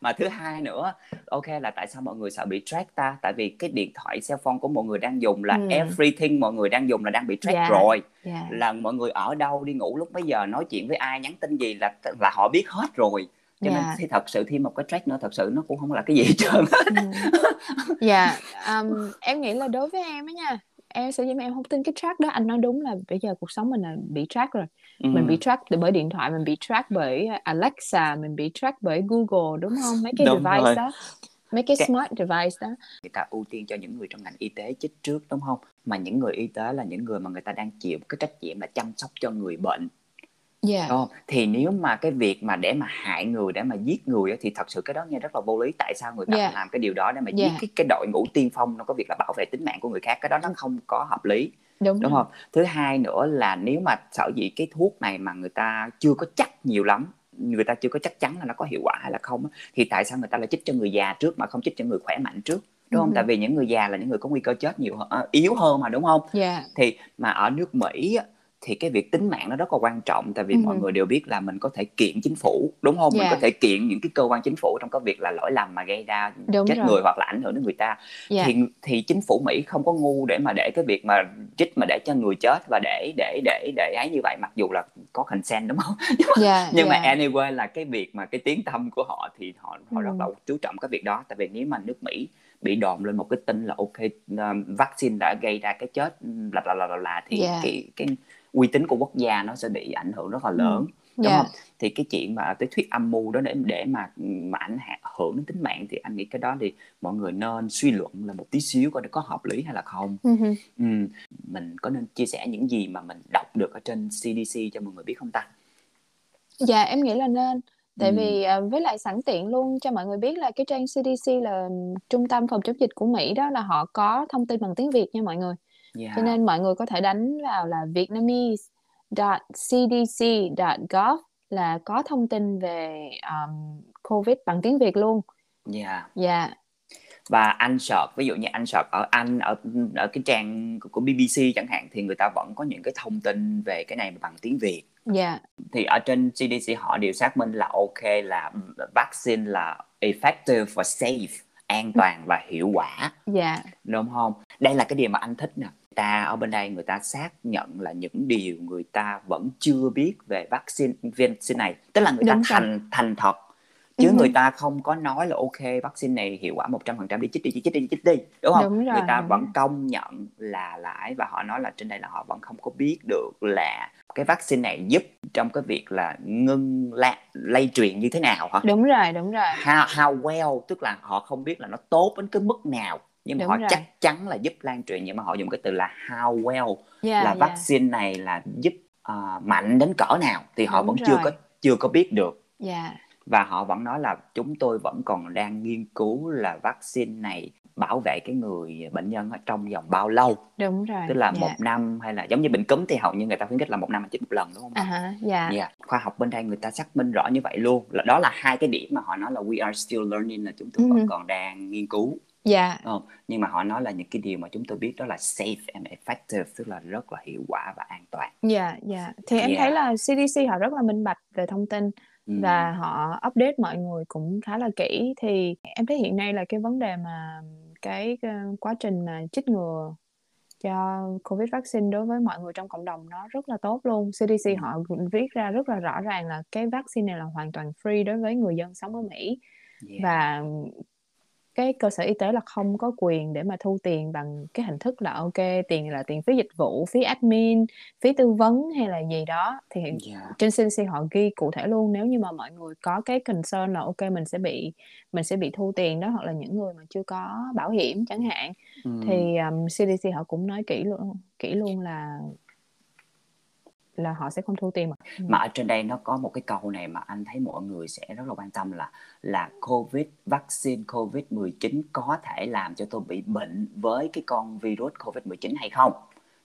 mà thứ hai nữa ok là tại sao mọi người sợ bị track ta tại vì cái điện thoại cell phone của mọi người đang dùng là Ừ. everything mọi người đang dùng là đang bị track Dạ. rồi dạ là mọi người ở đâu đi ngủ lúc mấy giờ nói chuyện với ai nhắn tin gì là là họ biết hết rồi cho nên Dạ. thì thật sự thêm một cái track nữa thật sự nó cũng không là cái gì hết trơn Ừ. dạ um, em nghĩ là đối với em á nha em sẽ em không tin cái track đó. Anh nói đúng là bây giờ cuộc sống mình là bị track rồi. Ừ. mình bị track bởi điện thoại mình bị track bởi Alexa mình bị track bởi Google đúng không? Mấy cái Đúng device rồi. đó mấy cái Cái- smart device đó. Người ta ưu tiên cho những người trong ngành y tế chích trước đúng không? Mà những người y tế là những người mà người ta đang chịu cái trách nhiệm là chăm sóc cho người bệnh dạ không? Thì nếu mà cái việc mà để mà hại người để mà giết người á, thì thật sự cái đó nghe rất là vô lý. Tại sao người ta phải làm cái điều đó để mà Dạ. giết cái cái đội ngũ tiên phong? Trong cái việc là bảo vệ tính mạng của người khác cái đó nó không có hợp lý đúng, đúng rồi. không? Thứ hai nữa là nếu mà sở dĩ cái thuốc này mà người ta chưa có chắc nhiều lắm người ta chưa có chắc chắn là nó có hiệu quả hay là không thì tại sao người ta lại chích cho người già trước mà không chích cho người khỏe mạnh trước? Đúng không? Ừ. tại vì những người già là những người có nguy cơ chết nhiều hơn- ờ, yếu hơn mà đúng không? Dạ thì mà ở nước Mỹ thì cái việc tính mạng nó rất là quan trọng tại vì Ừ. mọi người đều biết là mình có thể kiện chính phủ đúng không mình Dạ. có thể kiện những cái cơ quan chính phủ trong cái việc là lỗi lầm mà gây ra Đúng chết rồi. người hoặc là ảnh hưởng đến người ta dạ thì thì chính phủ Mỹ không có ngu để mà để cái việc mà trích mà để cho người chết và để để để để ấy như vậy mặc dù là có consent đúng không dạ nhưng dạ. mà anyway là cái việc mà cái tiếng tâm của họ thì họ họ rất Ừ. là chú trọng cái việc đó tại vì nếu mà nước Mỹ bị đồn lên một cái tin là ok um, vaccine đã gây ra cái chết là là là là, là thì Yeah. cái cái uy tín của quốc gia nó sẽ bị ảnh hưởng rất là lớn đúng dạ không thì cái chuyện mà tới thuyết âm mưu đó để để mà mà ảnh hưởng đến tính mạng thì anh nghĩ cái đó thì mọi người nên suy luận là một tí xíu coi có hợp lý hay là không Ừ hừ. ừ. mình có nên chia sẻ những gì mà mình đọc được ở trên CDC cho mọi người biết không ta Dạ em nghĩ là nên tại Ừ. vì à, với lại sẵn tiện luôn cho mọi người biết là cái trang CDC là trung tâm phòng chống dịch của Mỹ đó là họ có thông tin bằng tiếng Việt nha mọi người yeah. cho nên mọi người có thể đánh vào là vietnamese.cdc.gov là có thông tin về um, COVID bằng tiếng Việt luôn. Yeah. dạ. Và anh search ví dụ như anh search ở anh ở ở cái trang của BBC chẳng hạn thì người ta vẫn có những cái thông tin về cái này bằng tiếng Việt. Dạ. Thì ở trên CDC họ đều xác minh là ok là vaccine là effective và safe an toàn và hiệu quả. Dạ. Đúng không? Đây là cái điều mà anh thích nè ta ở bên đây người ta xác nhận là những điều người ta vẫn chưa biết về vaccine vaccine này. Tức là người ta Đúng rồi. thành thành thật. Chứ Ừ. người ta không có nói là ok vaccine này hiệu quả 100% đi chích đi chích đi chích đi đúng không? Đúng rồi, người ta vẫn công nhận là lại và họ nói là trên đây là họ vẫn không có biết được là cái vaccine này giúp trong cái việc là ngưng la, lây truyền như thế nào hả? Đúng rồi đúng rồi. How, how well tức là họ không biết là nó tốt đến cái mức nào nhưng mà Đúng họ rồi. chắc chắn là giúp lan truyền nhưng mà họ dùng cái từ là how well dạ là dạ. vaccine này là giúp à, mạnh đến cỡ nào thì họ Đúng vẫn chưa rồi. có chưa có biết được dạ và họ vẫn nói là chúng tôi vẫn còn đang nghiên cứu là vaccine này bảo vệ cái người bệnh nhân ở trong vòng bao lâu đúng rồi tức là dạ. một năm hay là giống như bệnh cúm thì hầu như người ta khuyến khích là một năm chích một lần đúng không hả, dạ Dạ, khoa học bên đây người ta xác minh rõ như vậy luôn là đó là hai cái điểm mà họ nói là we are still learning là chúng tôi Ừ. vẫn còn đang nghiên cứu dạ Ờ, nhưng mà họ nói là những cái điều mà chúng tôi biết đó là safe and effective tức là rất là hiệu quả và an toàn Dạ, dạ. Thì em Yeah. thấy là CDC họ rất là minh bạch về thông tin Ừ. và họ update mọi người cũng khá là kỹ. Thì em thấy hiện nay là cái vấn đề mà cái ờ, quá trình mà chích ngừa cho COVID vaccine đối với mọi người trong cộng đồng nó rất là tốt luôn. CDC Ừ. họ viết ra rất là rõ ràng là cái vaccine này là hoàn toàn free đối với người dân sống ở Mỹ Yeah. và cái cơ sở y tế là không có quyền để mà thu tiền bằng cái hình thức là ok tiền là tiền phí dịch vụ phí admin phí tư vấn hay là gì đó thì Yeah. trên CDC họ ghi cụ thể luôn nếu như mà mọi người có cái concern là ok mình sẽ bị mình sẽ bị thu tiền đó hoặc là những người mà chưa có bảo hiểm chẳng hạn Ừ. thì um, CDC họ cũng nói kỹ luôn kỹ luôn là là họ sẽ không thu tiền mà ừ. mà ở trên đây nó có một cái câu này mà anh thấy mọi người sẽ rất là quan tâm là là covid vaccine covid 19 có thể làm cho tôi bị bệnh với cái con virus covid 19 hay không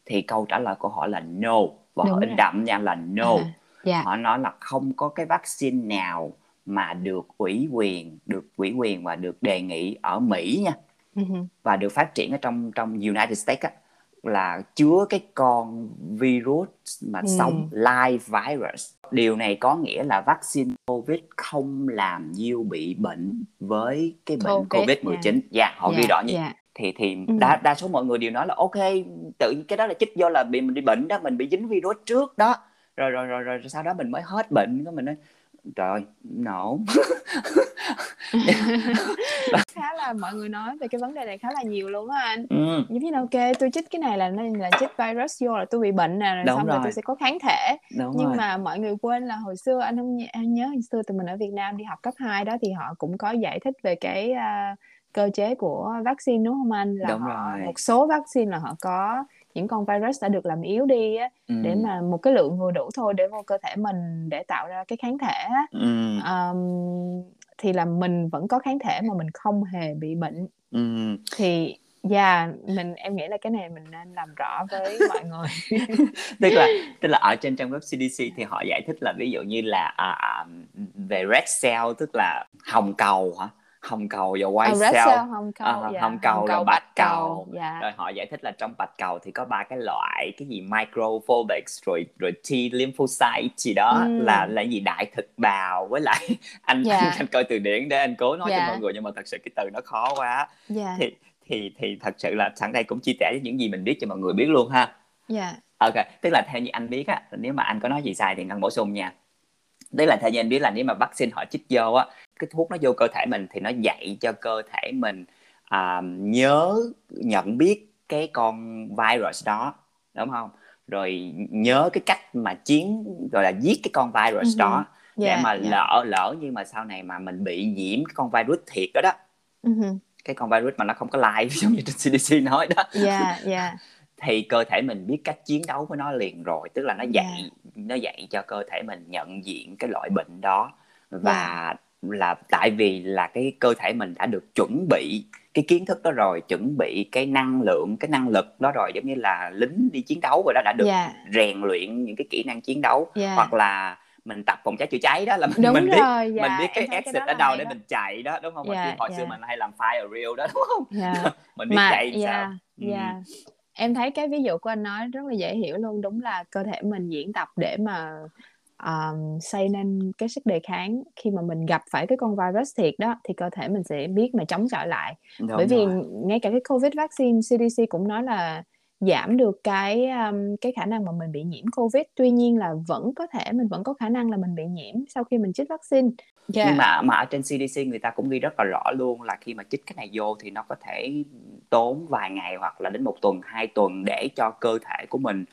thì câu trả lời của họ là no và Đúng họ in đậm nha là no à, yeah. Dạ. họ nói là không có cái vaccine nào mà được ủy quyền được ủy quyền và được đề nghị ở Mỹ nha uh-huh. và được phát triển ở trong trong United States á, là chứa cái con virus mà ừ. sống live virus điều này có nghĩa là vaccine covid không làm Diêu bị bệnh với cái bệnh covid 19 yeah. dạ yeah, họ yeah, ghi rõ như yeah. thì thì ừ. đa đa số mọi người đều nói là ok tự cái đó là chích do là bị mình đi bệnh đó mình bị dính virus trước đó rồi rồi rồi rồi sau đó mình mới hết bệnh cái mình nói trời ơi nổ khá là mọi người nói về cái vấn đề này khá là nhiều luôn á anh ừ. như thế nào ok tôi chích cái này là là chích virus vô là tôi bị bệnh nè rồi Đúng xong rồi. rồi tôi sẽ có kháng thể Đúng nhưng rồi. mà mọi người quên là hồi xưa anh không anh nhớ hồi xưa tụi mình ở Việt Nam đi học cấp 2 đó thì họ cũng có giải thích về cái uh, cơ chế của vaccine đúng không anh là Đúng họ, rồi. một số vaccine là họ có những con virus đã được làm yếu đi á ừ. để mà một cái lượng vừa đủ thôi để vô cơ thể mình để tạo ra cái kháng thể á ừ. um, thì là mình vẫn có kháng thể mà mình không hề bị bệnh ừ. thì dạ yeah, mình em nghĩ là cái này mình nên làm rõ với mọi người tức là tức là ở trên trang web CDC thì họ giải thích là ví dụ như là à, à, về red cell tức là hồng cầu hả hồng cầu và white oh, cell, cell hồng cầu, uh, yeah. hồng cầu hồng cầu bạch cầu, cầu. Yeah. Dạ. rồi họ giải thích là trong bạch cầu thì có ba cái loại cái gì microphobics rồi rồi T lymphocyte gì đó mm. là là gì đại thực bào với lại anh, yeah. anh anh coi từ điển để anh cố nói yeah. cho mọi người nhưng mà thật sự cái từ nó khó quá yeah. thì thì thì thật sự là sẵn đây cũng chia sẻ những gì mình biết cho mọi người biết luôn ha yeah. ok tức là theo như anh biết á nếu mà anh có nói gì sai thì ngân bổ sung nha tức là theo như anh biết là nếu mà vaccine họ chích vô á cái thuốc nó vô cơ thể mình thì nó dạy cho cơ thể mình à, nhớ nhận biết cái con virus đó đúng không rồi nhớ cái cách mà chiến gọi là giết cái con virus uh-huh. đó để yeah, mà yeah. lỡ lỡ nhưng mà sau này mà mình bị nhiễm cái con virus thiệt đó đó uh-huh. cái con virus mà nó không có live giống như trên CDC nói đó yeah, yeah. Thì cơ thể mình biết cách chiến đấu với nó liền rồi tức là nó dạy yeah. nó dạy cho cơ thể mình nhận diện cái loại bệnh đó và yeah là tại vì là cái cơ thể mình đã được chuẩn bị cái kiến thức đó rồi chuẩn bị cái năng lượng cái năng lực đó rồi giống như là lính đi chiến đấu rồi đó đã được yeah. Dạ. rèn luyện những cái kỹ năng chiến đấu yeah. Dạ. hoặc là mình tập phòng cháy chữa cháy đó là mình, đúng mình biết rồi, dạ. mình biết cái exit ở đâu để đó. mình chạy đó đúng không dạ, hồi dạ. xưa mình hay làm fire reel đó đúng không dạ. mình biết Mà, chạy dạ, sao dạ. Ừ. em thấy cái ví dụ của anh nói rất là dễ hiểu luôn. Đúng là cơ thể mình diễn tập để mà um, xây nên cái sức đề kháng. Khi mà mình gặp phải cái con virus thiệt đó thì cơ thể mình sẽ biết mà chống chọi lại. Đúng bởi vì rồi. ngay cả cái covid vaccine CDC cũng nói là giảm được cái um, cái khả năng mà mình bị nhiễm covid tuy nhiên là vẫn có thể mình vẫn có khả năng là mình bị nhiễm sau khi mình chích vaccine yeah. nhưng mà mà ở trên CDC người ta cũng ghi rất là rõ luôn là khi mà chích cái này vô thì nó có thể tốn vài ngày hoặc là đến một tuần hai tuần để cho cơ thể của mình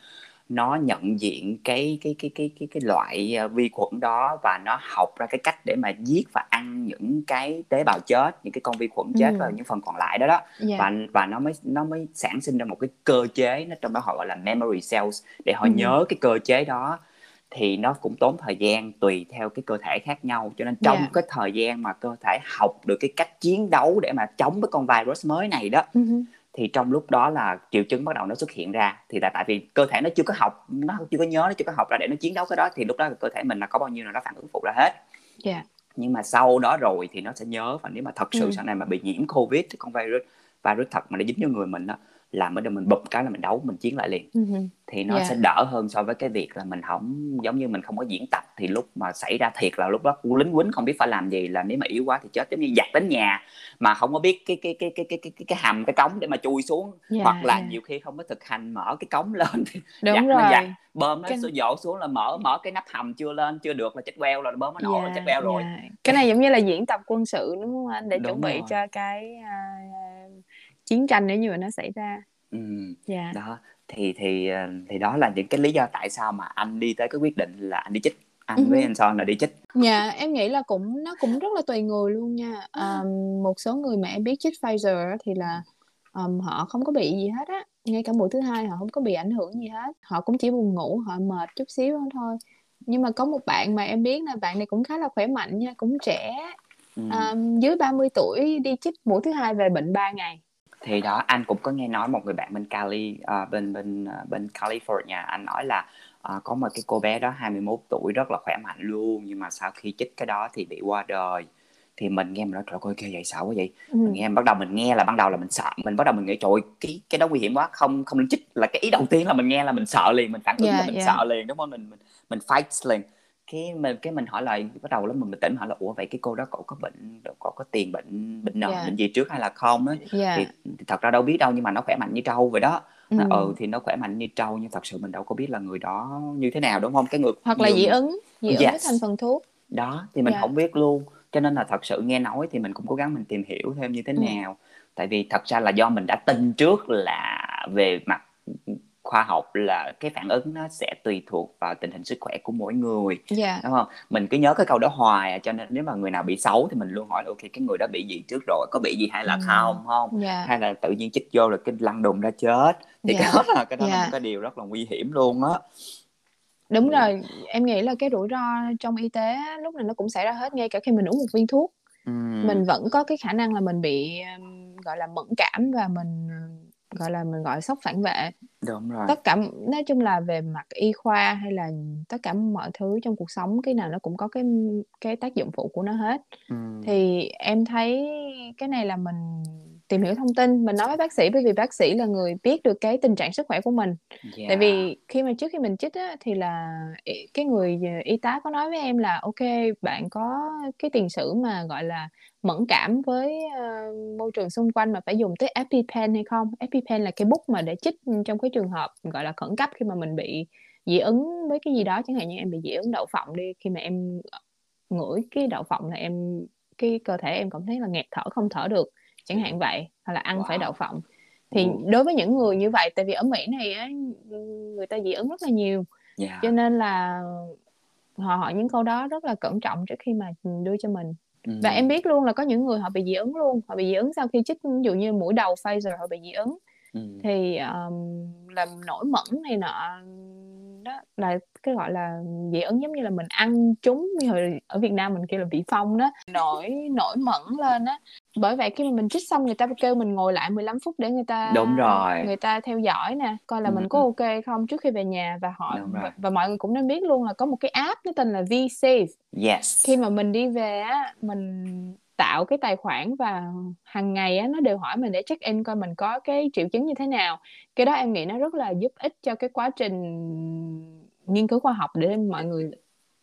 nó nhận diện cái cái cái cái cái cái loại ờ, vi khuẩn đó và nó học ra cái cách để mà giết và ăn những cái tế bào chết những cái con vi khuẩn chết ừ. và những phần còn lại đó đó yeah. Dạ. và và nó mới nó mới sản sinh ra một cái cơ chế nó trong đó họ gọi là memory cells để họ ừ. nhớ cái cơ chế đó thì nó cũng tốn thời gian tùy theo cái cơ thể khác nhau cho nên trong yeah. Dạ. cái thời gian mà cơ thể học được cái cách chiến đấu để mà chống cái con virus mới này đó uh-huh thì trong lúc đó là triệu chứng bắt đầu nó xuất hiện ra thì là tại vì cơ thể nó chưa có học nó chưa có nhớ nó chưa có học ra để nó chiến đấu cái đó thì lúc đó cơ thể mình là có bao nhiêu là nó phản ứng phụ ra hết yeah. Dạ. nhưng mà sau đó rồi thì nó sẽ nhớ và nếu mà thật sự ừ. sau này mà bị nhiễm covid con virus virus thật mà nó dính vô người mình đó làm ở đây mình bụp cái là mình đấu mình chiến lại liền uh-huh. thì nó yeah. sẽ đỡ hơn so với cái việc là mình không giống như mình không có diễn tập thì lúc mà xảy ra thiệt là lúc đó lính quýnh không biết phải làm gì là nếu mà yếu quá thì chết giống như giặt đến nhà mà không có biết cái cái cái cái cái cái cái, cái hầm cái cống để mà chui xuống yeah, hoặc là yeah. nhiều khi không có thực hành mở cái cống lên Đúng giặt rồi. nó giặt bơm nó cái... dỗ xuống là mở mở cái nắp hầm chưa lên chưa được là chết queo rồi bơm nó nổ yeah, chết queo rồi yeah. cái này giống như là diễn tập quân sự đúng không anh để Đúng chuẩn bị rồi. cho cái uh, chiến tranh nếu như mà nó xảy ra. Ừ. yeah. đó. Thì thì ờ, thì đó là những cái lý do tại sao mà anh đi tới cái quyết định là anh đi chích. Anh với anh son là đi chích. Dạ em nghĩ là cũng nó cũng rất là tùy người luôn nha. Um, một số người mà em biết chích Pfizer thì là um, họ không có bị gì hết á. Ngay cả mũi thứ hai họ không có bị ảnh hưởng gì hết. Họ cũng chỉ buồn ngủ họ mệt chút xíu thôi. Nhưng mà có một bạn mà em biết là bạn này cũng khá là khỏe mạnh nha cũng trẻ. Ừ. um, dưới 30 tuổi đi chích mũi thứ hai về bệnh 3 ngày thì đó anh cũng có nghe nói một người bạn bên Cali uh, bên bên uh, bên California anh nói là uh, có một cái cô bé đó 21 tuổi rất là khỏe mạnh luôn nhưng mà sau khi chích cái đó thì bị qua đời. Thì mình nghe mình nói trời ơi kia vậy sợ quá vậy. Ừ. mình nghe bắt đầu mình nghe là ban đầu là mình sợ. Mình bắt đầu mình nghĩ trời cái cái đó nguy hiểm quá không không nên chích. Là cái ý đầu tiên là mình nghe là mình sợ liền mình phản ứng yeah, là mình yeah. sợ liền đúng không? Mình mình mình fight liền cái mình cái mình hỏi lại bắt đầu lúc mình bình tĩnh hỏi là ủa vậy cái cô đó cậu có bệnh cậu có tiền bệnh bệnh nền yeah. bệnh gì trước hay là không ấy yeah. thì, thì thật ra đâu biết đâu nhưng mà nó khỏe mạnh như trâu vậy đó ừ. ừ thì nó khỏe mạnh như trâu nhưng thật sự mình đâu có biết là người đó như thế nào đúng không cái người hoặc là dị ứng dị ứng yes. với thành phần thuốc đó thì mình yeah. không biết luôn cho nên là thật sự nghe nói thì mình cũng cố gắng mình tìm hiểu thêm như thế ừ. nào tại vì thật ra là do mình đã tin trước là về mặt khoa học là cái phản ứng nó sẽ tùy thuộc vào tình hình sức khỏe của mỗi người yeah. Dạ. đúng không mình cứ nhớ cái câu đó hoài à, cho nên nếu mà người nào bị xấu thì mình luôn hỏi ok cái người đó bị gì trước rồi có bị gì hay là ừ. không không yeah. Dạ. hay là tự nhiên chích vô là cái lăn đùng ra chết thì yeah. cái đó là cái đó yeah. là một cái điều rất là nguy hiểm luôn á đúng rồi em nghĩ là cái rủi ro trong y tế lúc này nó cũng xảy ra hết ngay cả khi mình uống một viên thuốc ừ. mình vẫn có cái khả năng là mình bị gọi là mẫn cảm và mình gọi là mình gọi sốc phản vệ đúng rồi tất cả nói chung là về mặt y khoa hay là tất cả mọi thứ trong cuộc sống cái nào nó cũng có cái cái tác dụng phụ của nó hết ừ. thì em thấy cái này là mình tìm hiểu thông tin mình nói với bác sĩ bởi vì bác sĩ là người biết được cái tình trạng sức khỏe của mình yeah. tại vì khi mà trước khi mình chích á, thì là cái người y tá có nói với em là ok bạn có cái tiền sử mà gọi là mẫn cảm với uh, môi trường xung quanh mà phải dùng tới EpiPen hay không EpiPen là cái bút mà để chích trong cái trường hợp gọi là khẩn cấp khi mà mình bị dị ứng với cái gì đó chẳng hạn như em bị dị ứng đậu phộng đi khi mà em ngửi cái đậu phộng là em cái cơ thể em cảm thấy là nghẹt thở không thở được chẳng hạn vậy hoặc là ăn wow. phải đậu phộng thì ừ. đối với những người như vậy tại vì ở Mỹ này á người ta dị ứng rất là nhiều yeah. Dạ. cho nên là họ hỏi những câu đó rất là cẩn trọng trước khi mà đưa cho mình ừ. và em biết luôn là có những người họ bị dị ứng luôn họ bị dị ứng sau khi chích ví dụ như mũi đầu Pfizer họ bị dị ứng ừ. thì um, làm nổi mẩn này nọ đó là cái gọi là dị ứng giống như là mình ăn chúng như hồi ở Việt Nam mình kêu là bị phong đó. Nổi nổi mẩn lên á. Bởi vậy khi mà mình trích xong người ta kêu mình ngồi lại 15 phút để người ta đúng rồi. người ta theo dõi nè coi là ừ. mình có ok không trước khi về nhà. Và họ và, và mọi người cũng nên biết luôn là có một cái app nó tên là VSafe yes. Khi mà mình đi về á mình tạo cái tài khoản và hàng ngày á nó đều hỏi mình để check in coi mình có cái triệu chứng như thế nào. Cái đó em nghĩ nó rất là giúp ích cho cái quá trình nghiên cứu khoa học để mọi người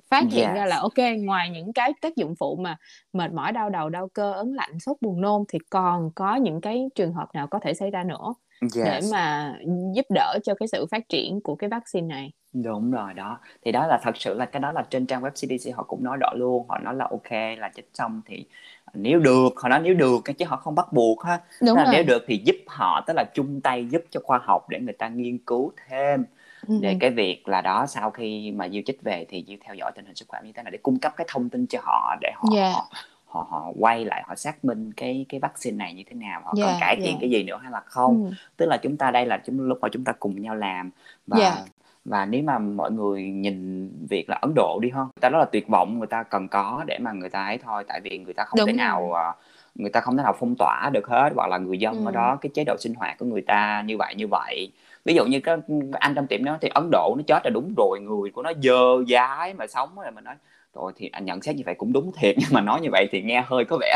phát hiện yes. ra là ok ngoài những cái tác dụng phụ mà mệt mỏi đau đầu đau cơ ấn lạnh sốt buồn nôn thì còn có những cái trường hợp nào có thể xảy ra nữa yes. để mà giúp đỡ cho cái sự phát triển của cái vaccine này? Đúng rồi đó. Thì đó là thật sự là cái đó là trên trang web CDC họ cũng nói rõ luôn. Họ nói là ok là chích xong thì nếu được họ nói nếu được chứ họ không bắt buộc ha. Đúng là nếu được thì giúp họ tức là chung tay giúp cho khoa học để người ta nghiên cứu thêm để cái việc là đó sau khi mà diêu chích về thì diêu theo dõi tình hình sức khỏe như thế nào để cung cấp cái thông tin cho họ để họ yeah. họ, họ họ quay lại họ xác minh cái cái vaccine này như thế nào họ yeah, còn cải thiện yeah. cái gì nữa hay là không ừ. tức là chúng ta đây là chúng lúc mà chúng ta cùng nhau làm và yeah và nếu mà mọi người nhìn việc là Ấn Độ đi không người ta rất là tuyệt vọng người ta cần có để mà người ta ấy thôi tại vì người ta không Đúng thể nào ờ, người ta không thể nào phong tỏa được hết hoặc là người dân ừ. ở đó cái chế độ sinh hoạt của người ta như vậy như vậy ví dụ như cái anh trong tiệm đó thì Ấn Độ nó chết là đúng rồi người của nó dơ dái mà sống rồi mình nói rồi thì anh nhận xét như vậy cũng đúng thiệt nhưng mà nói như vậy thì nghe hơi có vẻ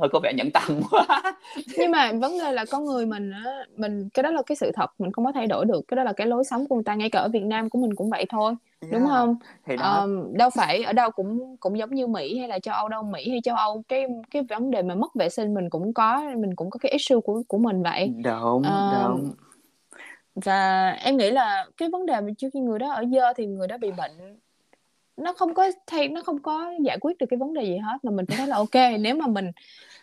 hơi có vẻ nhẫn tâm quá nhưng mà vấn đề là con người mình á mình cái đó là cái sự thật mình không có thay đổi được cái đó là cái lối sống của người ta ngay cả ở Việt Nam của mình cũng vậy thôi yeah. đúng không thì đó. Um, đâu phải ở đâu cũng cũng giống như Mỹ hay là châu Âu đâu Mỹ hay châu Âu cái cái vấn đề mà mất vệ sinh mình cũng có mình cũng có cái issue của của mình vậy đúng um, đúng và em nghĩ là cái vấn đề mà trước khi người đó ở dơ thì người đó bị bệnh nó không có thay nó không có giải quyết được cái vấn đề gì hết mà mình nói là ok nếu mà mình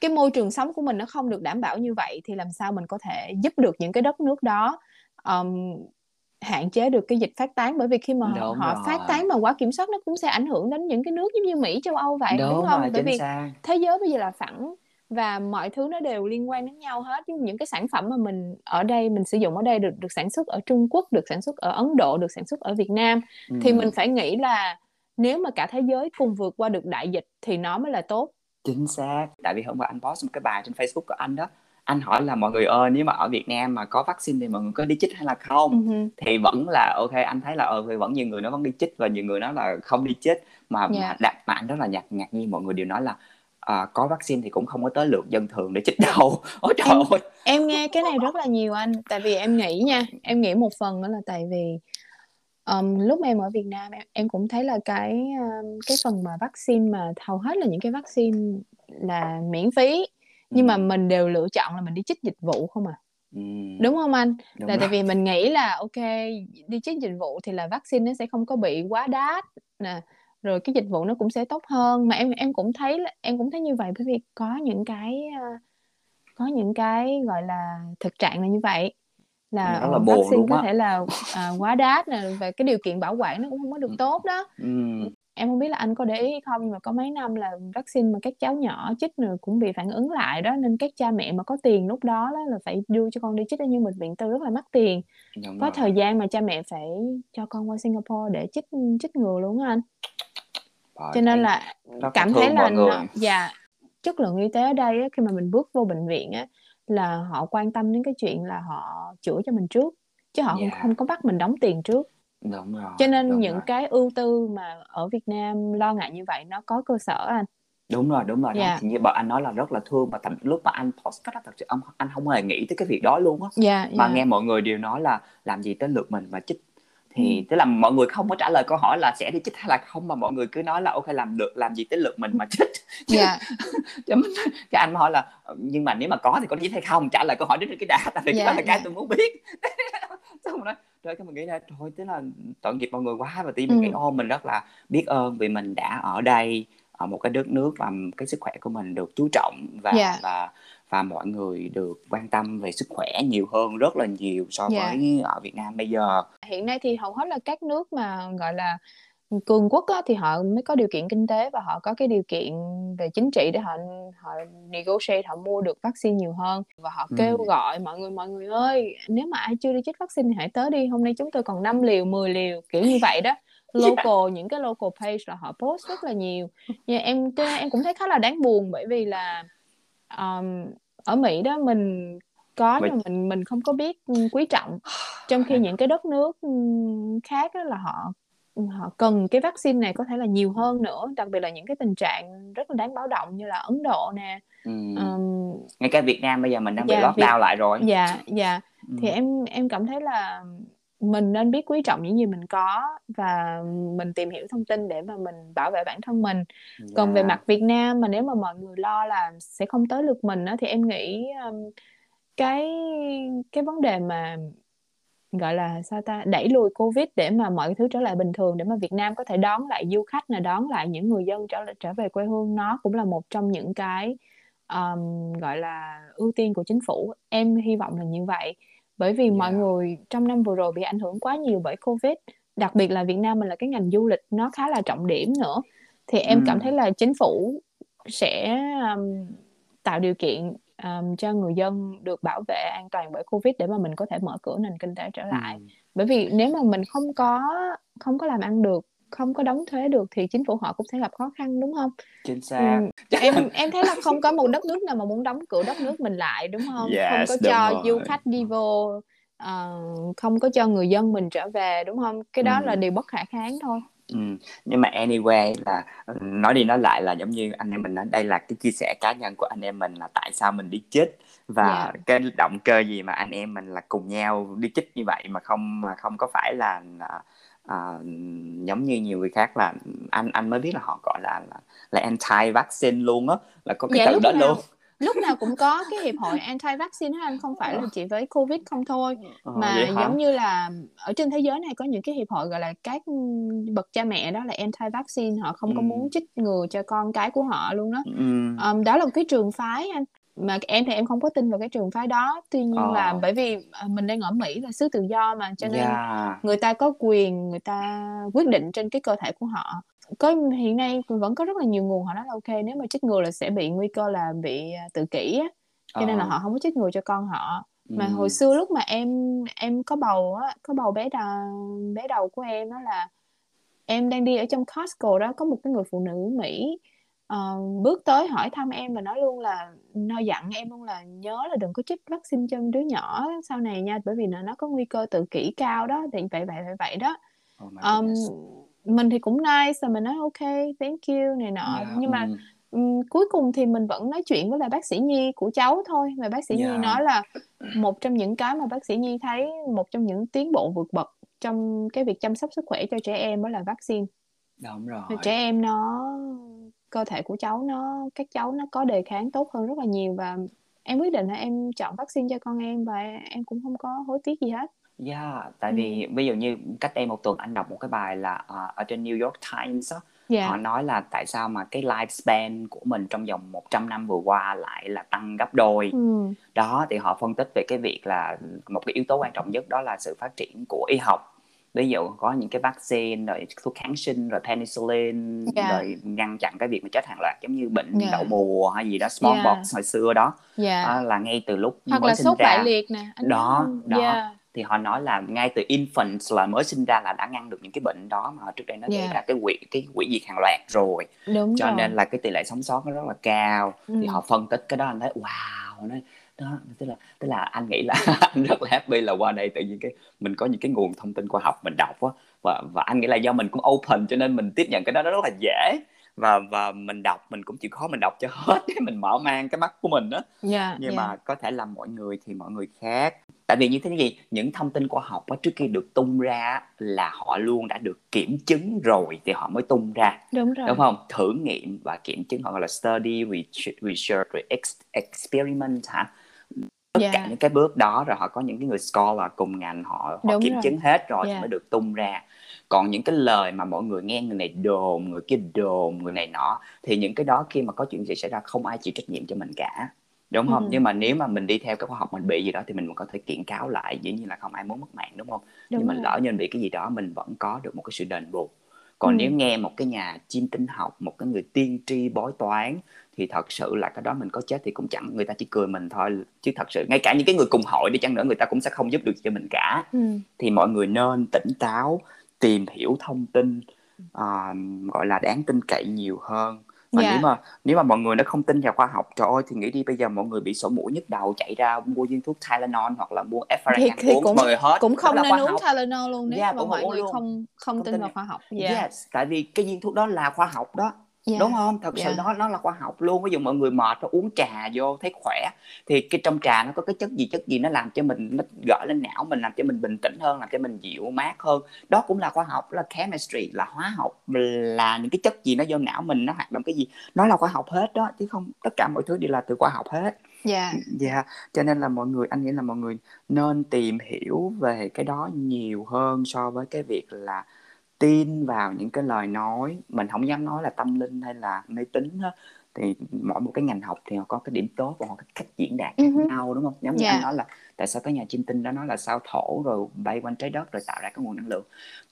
cái môi trường sống của mình nó không được đảm bảo như vậy thì làm sao mình có thể giúp được những cái đất nước đó um, hạn chế được cái dịch phát tán bởi vì khi mà đúng họ rồi. phát tán mà quá kiểm soát nó cũng sẽ ảnh hưởng đến những cái nước giống như Mỹ châu Âu vậy đúng, đúng không rồi, bởi vì xác. thế giới bây giờ là phẳng và mọi thứ nó đều liên quan đến nhau hết những cái sản phẩm mà mình ở đây mình sử dụng ở đây được được sản xuất ở Trung Quốc được sản xuất ở Ấn Độ được sản xuất ở Việt Nam ừ. thì mình phải nghĩ là nếu mà cả thế giới cùng vượt qua được đại dịch thì nó mới là tốt chính xác tại vì hôm qua anh post một cái bài trên Facebook của anh đó anh hỏi là mọi người ơi nếu mà ở Việt Nam mà có vaccine thì mọi người có đi chích hay là không uh-huh. thì vẫn là ok anh thấy là ờ thì vẫn nhiều người nó vẫn đi chích và nhiều người nói là không đi chích mà yeah. mà, đặt, mà anh rất là ngạc ngạc nhiên mọi người đều nói là à, có vaccine thì cũng không có tới lượt dân thường để chích đâu ôi trời em, ơi. em nghe cái này rất là nhiều anh tại vì em nghĩ nha em nghĩ một phần đó là tại vì um, lúc em ở Việt Nam em, em cũng thấy là cái um, cái phần mà vaccine mà hầu hết là những cái vaccine là miễn phí nhưng mà mình đều lựa chọn là mình đi chích dịch vụ không à. Ừ. đúng không anh? Đúng là rồi. tại vì mình nghĩ là ok đi chích dịch vụ thì là vaccine nó sẽ không có bị quá đắt nè rồi cái dịch vụ nó cũng sẽ tốt hơn. Mà em em cũng thấy em cũng thấy như vậy bởi vì có những cái có những cái gọi là thực trạng là như vậy. Là, là vaccine có á. thể là à, quá đắt nè và cái điều kiện bảo quản nó cũng không có được tốt đó. Ừ. Em không biết là anh có để ý không nhưng mà có mấy năm là vaccine mà các cháu nhỏ chích rồi cũng bị phản ứng lại đó nên các cha mẹ mà có tiền lúc đó, đó là phải đưa cho con đi chích ở những bệnh viện tư rất là mắc tiền. Đúng có rồi. thời gian mà cha mẹ phải cho con qua Singapore để chích chích ngừa luôn á anh Rồi, cho nên là cảm thấy là nó, dạ chất lượng y tế ở đây á, khi mà mình bước vô bệnh viện á là họ quan tâm đến cái chuyện là họ chữa cho mình trước chứ họ yeah. không, không có bắt mình đóng tiền trước Đúng rồi, cho nên những rồi. cái ưu tư mà ở Việt Nam lo ngại như vậy nó có cơ sở anh Đúng rồi, đúng rồi, đó. Dạ. Thì như bà anh nói là rất là thương và thậm lúc mà anh post đó thật sự ông anh không hề nghĩ tới cái việc đó luôn á. dạ Mà dạ nghe mọi người đều nói là làm gì tới lượt mình mà chích thì tức là mọi người không có trả lời câu hỏi là sẽ đi chích hay là không mà mọi người cứ nói là ok làm được làm gì tới lượt mình mà chích dạ cho mình cái anh hỏi là nhưng mà nếu mà có thì có chích hay không trả lời câu hỏi đến cái đã tại vì dạ, đó là cái dạ. tôi muốn biết xong rồi nói rồi cái mình nghĩ là thôi tức là tội nghiệp mọi người quá và tự mình ừ. nghĩ ô mình rất là biết ơn vì mình đã ở đây ở một cái đất nước và cái sức khỏe của mình được chú trọng và yeah. và và mọi người được quan tâm về sức khỏe nhiều hơn rất là nhiều so yeah. với ở Việt Nam bây giờ. Hiện nay thì hầu hết là các nước mà gọi là cường quốc á, thì họ mới có điều kiện kinh tế và họ có cái điều kiện về chính trị để họ họ negotiate họ mua được vaccine nhiều hơn và họ ừ. kêu gọi mọi người mọi người ơi nếu mà ai chưa đi chích vaccine thì hãy tới đi hôm nay chúng tôi còn 5 liều 10 liều kiểu như vậy đó local yeah. những cái local page là họ post rất là nhiều nhưng em em cũng thấy khá là đáng buồn bởi vì là um, ở Mỹ đó mình có nhưng mà mình mình không có biết quý trọng. Trong khi những cái đất nước khác đó là họ họ cần cái vaccine này có thể là nhiều hơn nữa. Đặc biệt là những cái tình trạng rất là đáng báo động như là Ấn Độ nè. Ừ. um, ngay cả Việt Nam bây giờ mình đang dạ, bị lockdown Việt... lại rồi. Dạ dạ. Ừ. thì em em cảm thấy là mình nên biết quý trọng những gì mình có và mình tìm hiểu thông tin để mà mình bảo vệ bản thân mình. Yeah. còn về mặt Việt Nam mà nếu mà mọi người lo là sẽ không tới lượt mình á, thì em nghĩ um, cái cái vấn đề mà gọi là sao ta đẩy lùi covid để mà mọi thứ trở lại bình thường để mà Việt Nam có thể đón lại du khách là đón lại những người dân trở lại trở về quê hương nó cũng là một trong những cái um, gọi là ưu tiên của chính phủ. Em hy vọng là như vậy bởi vì yeah. mọi người trong năm vừa rồi bị ảnh hưởng quá nhiều bởi covid đặc biệt là Việt Nam mình là cái ngành du lịch nó khá là trọng điểm nữa thì em ừ. cảm thấy là chính phủ sẽ um, tạo điều kiện um, cho người dân được bảo vệ an toàn bởi covid để mà mình có thể mở cửa nền kinh tế trở lại ừ. bởi vì nếu mà mình không có không có làm ăn được không có đóng thuế được thì chính phủ họ cũng sẽ gặp khó khăn đúng không? Chính xác. Ừ, em em thấy là không có một đất nước nào mà muốn đóng cửa đất nước mình lại đúng không? Yes, không có cho rồi. du khách đi vô, uh, không có cho người dân mình trở về đúng không? Cái đó ừ. là điều bất khả kháng thôi. Ừ. nhưng mà anyway là nói đi nói lại là giống như anh em mình nói đây là cái chia sẻ cá nhân của anh em mình là tại sao mình đi chích và yeah. cái động cơ gì mà anh em mình là cùng nhau đi chích như vậy mà không mà không có phải là à, giống như nhiều người khác là anh anh mới biết là họ gọi là là, là anti vaccine luôn á là có cái dạ, từ đó nào, luôn. lúc nào cũng có cái hiệp hội anti vaccine anh không phải là chỉ với covid không thôi. Ờ, mà giống như là ở trên thế giới này có những cái hiệp hội gọi là các bậc cha mẹ đó là anti vaccine họ không ừ. có muốn chích ngừa cho con cái của họ luôn đó. Ừ. um, đó là một cái trường phái anh mà em thì em không có tin vào cái trường phái đó tuy nhiên Ờ. là bởi vì à, mình đang ở Mỹ là xứ tự do mà cho nên Yeah. người ta có quyền người ta quyết định trên cái cơ thể của họ có hiện nay vẫn có rất là nhiều nguồn họ nói là ok nếu mà chích ngừa là sẽ bị nguy cơ là bị à, tự kỷ á cho nên là Ờ. họ không có chích ngừa cho con họ mà Ừm. hồi xưa lúc mà em em có bầu á có bầu bé đầu bé đầu của em đó là em đang đi ở trong Costco đó có một cái người phụ nữ Mỹ ờ, bước tới hỏi thăm em và nói luôn là nó dặn em luôn là nhớ là đừng có chích vaccine cho đứa nhỏ sau này nha bởi vì nó nó có nguy cơ tự kỷ cao đó. Thì vậy vậy vậy vậy đó. Oh um, mình thì cũng nice rồi mình nói ok thank you này nọ. Yeah, nhưng mà ừm, cuối cùng thì mình vẫn nói chuyện với lại bác sĩ Nhi của cháu thôi. Và bác sĩ Nhi Yeah. nói là một trong những cái mà bác sĩ Nhi thấy một trong những tiến bộ vượt bậc trong cái việc chăm sóc sức khỏe cho trẻ em đó là vaccine. Đúng rồi. Thì trẻ em nó cơ thể của cháu nó các cháu nó có đề kháng tốt hơn rất là nhiều và em quyết định là em chọn vaccine cho con em và em cũng không có hối tiếc gì hết Yeah, tại Ừ. vì ví dụ như cách đây một tuần anh đọc một cái bài là ờ, ở trên New York Times á, dạ họ nói là tại sao mà cái lifespan của mình trong vòng 100 năm vừa qua lại là tăng gấp đôi. ừ. Đó thì họ phân tích về cái việc là một cái yếu tố quan trọng nhất đó là sự phát triển của y học. Ví dụ có những cái vaccine rồi thuốc kháng sinh rồi penicillin Dạ. rồi ngăn chặn cái việc mà chết hàng loạt giống như bệnh Dạ. đậu mùa hay gì đó smallpox hồi xưa đó dạ Đó là ngay từ lúc hoặc mới là sinh sốt ra bại liệt nè anh Đó, đó. Dạ. thì họ nói là ngay từ infants là mới sinh ra là đã ngăn được những cái bệnh đó mà trước đây nó gây Dạ. ra cái quỷ cái quỷ diệt hàng loạt rồi đúng cho rồi nên là cái tỷ lệ sống sót nó rất là cao Ừ. thì họ phân tích cái đó anh thấy wow nó đó tức là tức là anh nghĩ là anh rất là happy là qua đây tự nhiên cái mình có những cái nguồn thông tin khoa học mình đọc á và và anh nghĩ là do mình cũng open cho nên mình tiếp nhận cái đó nó rất là dễ. Và và mình đọc mình cũng chịu khó mình đọc cho hết để mình mở mang cái mắt của mình á. Dạ nhưng dạ. mà có thể là mọi người thì mọi người khác. Tại vì như thế gì những thông tin khoa học á, trước khi được tung ra là họ luôn đã được kiểm chứng rồi thì họ mới tung ra. Đúng rồi. Đúng không? Thử nghiệm và kiểm chứng họ gọi là study research, research experiment hả tất Dạ. cả những cái bước đó rồi họ có những cái người scholar cùng ngành họ họ Đúng kiểm rồi. chứng hết rồi Dạ. thì mới được tung ra còn những cái lời mà mọi người nghe người này đồn người kia đồn người này nọ thì những cái đó khi mà có chuyện gì xảy ra không ai chịu trách nhiệm cho mình cả đúng không Ừ. nhưng mà nếu mà mình đi theo cái khoa học mình bị gì đó thì mình có thể kiện cáo lại dĩ nhiên là không ai muốn mất mạng đúng không đúng nhưng mà lỡ như mình bị cái gì đó mình vẫn có được một cái sự đền bù còn Ừ. nếu nghe một cái nhà chiêm tinh học một cái người tiên tri bói toán thì thật sự là cái đó mình có chết thì cũng chẳng người ta chỉ cười mình thôi chứ thật sự ngay cả những cái người cùng hội đi chăng nữa người ta cũng sẽ không giúp được cho mình cả ừ. thì mọi người nên tỉnh táo tìm hiểu thông tin à, gọi là đáng tin cậy nhiều hơn và Dạ. nếu mà nếu mà mọi người nó không tin vào khoa học trời ơi thì nghĩ đi bây giờ mọi người bị sổ mũi nhức đầu chạy ra mua viên thuốc Tylenol hoặc là mua Efferent uống cũng người hết cũng không nên uống. Tylenol luôn nếu Yeah, mà cũng mọi người luôn. không không Không tin tin vào khoa học dạ Yes, tại vì cái viên thuốc đó là khoa học đó dạ. Đúng không? Thật sự Dạ. nó nó là khoa học luôn. Ví dụ mọi người mệt nó uống trà vô thấy khỏe thì cái trong trà nó có cái chất gì chất gì nó làm cho mình nó gợi lên não mình làm cho mình bình tĩnh hơn làm cho mình dịu mát hơn. Đó cũng là khoa học là chemistry là hóa học là những cái chất gì nó vô não mình nó hoạt động cái gì. Nó là khoa học hết đó chứ không tất cả mọi thứ đều là từ khoa học hết. Dạ. Dạ cho nên là mọi người anh nghĩ là mọi người nên tìm hiểu về cái đó nhiều hơn so với cái việc là tin vào những cái lời nói mình không dám nói là tâm linh hay là mê tín á thì mỗi một cái ngành học thì họ có cái điểm tốt và họ có cách diễn đạt khác Ừ hứ. nhau đúng không giống như Dạ. anh nói là tại sao cái nhà chiêm tinh đó nói là sao thổ rồi bay quanh trái đất rồi tạo ra cái nguồn năng lượng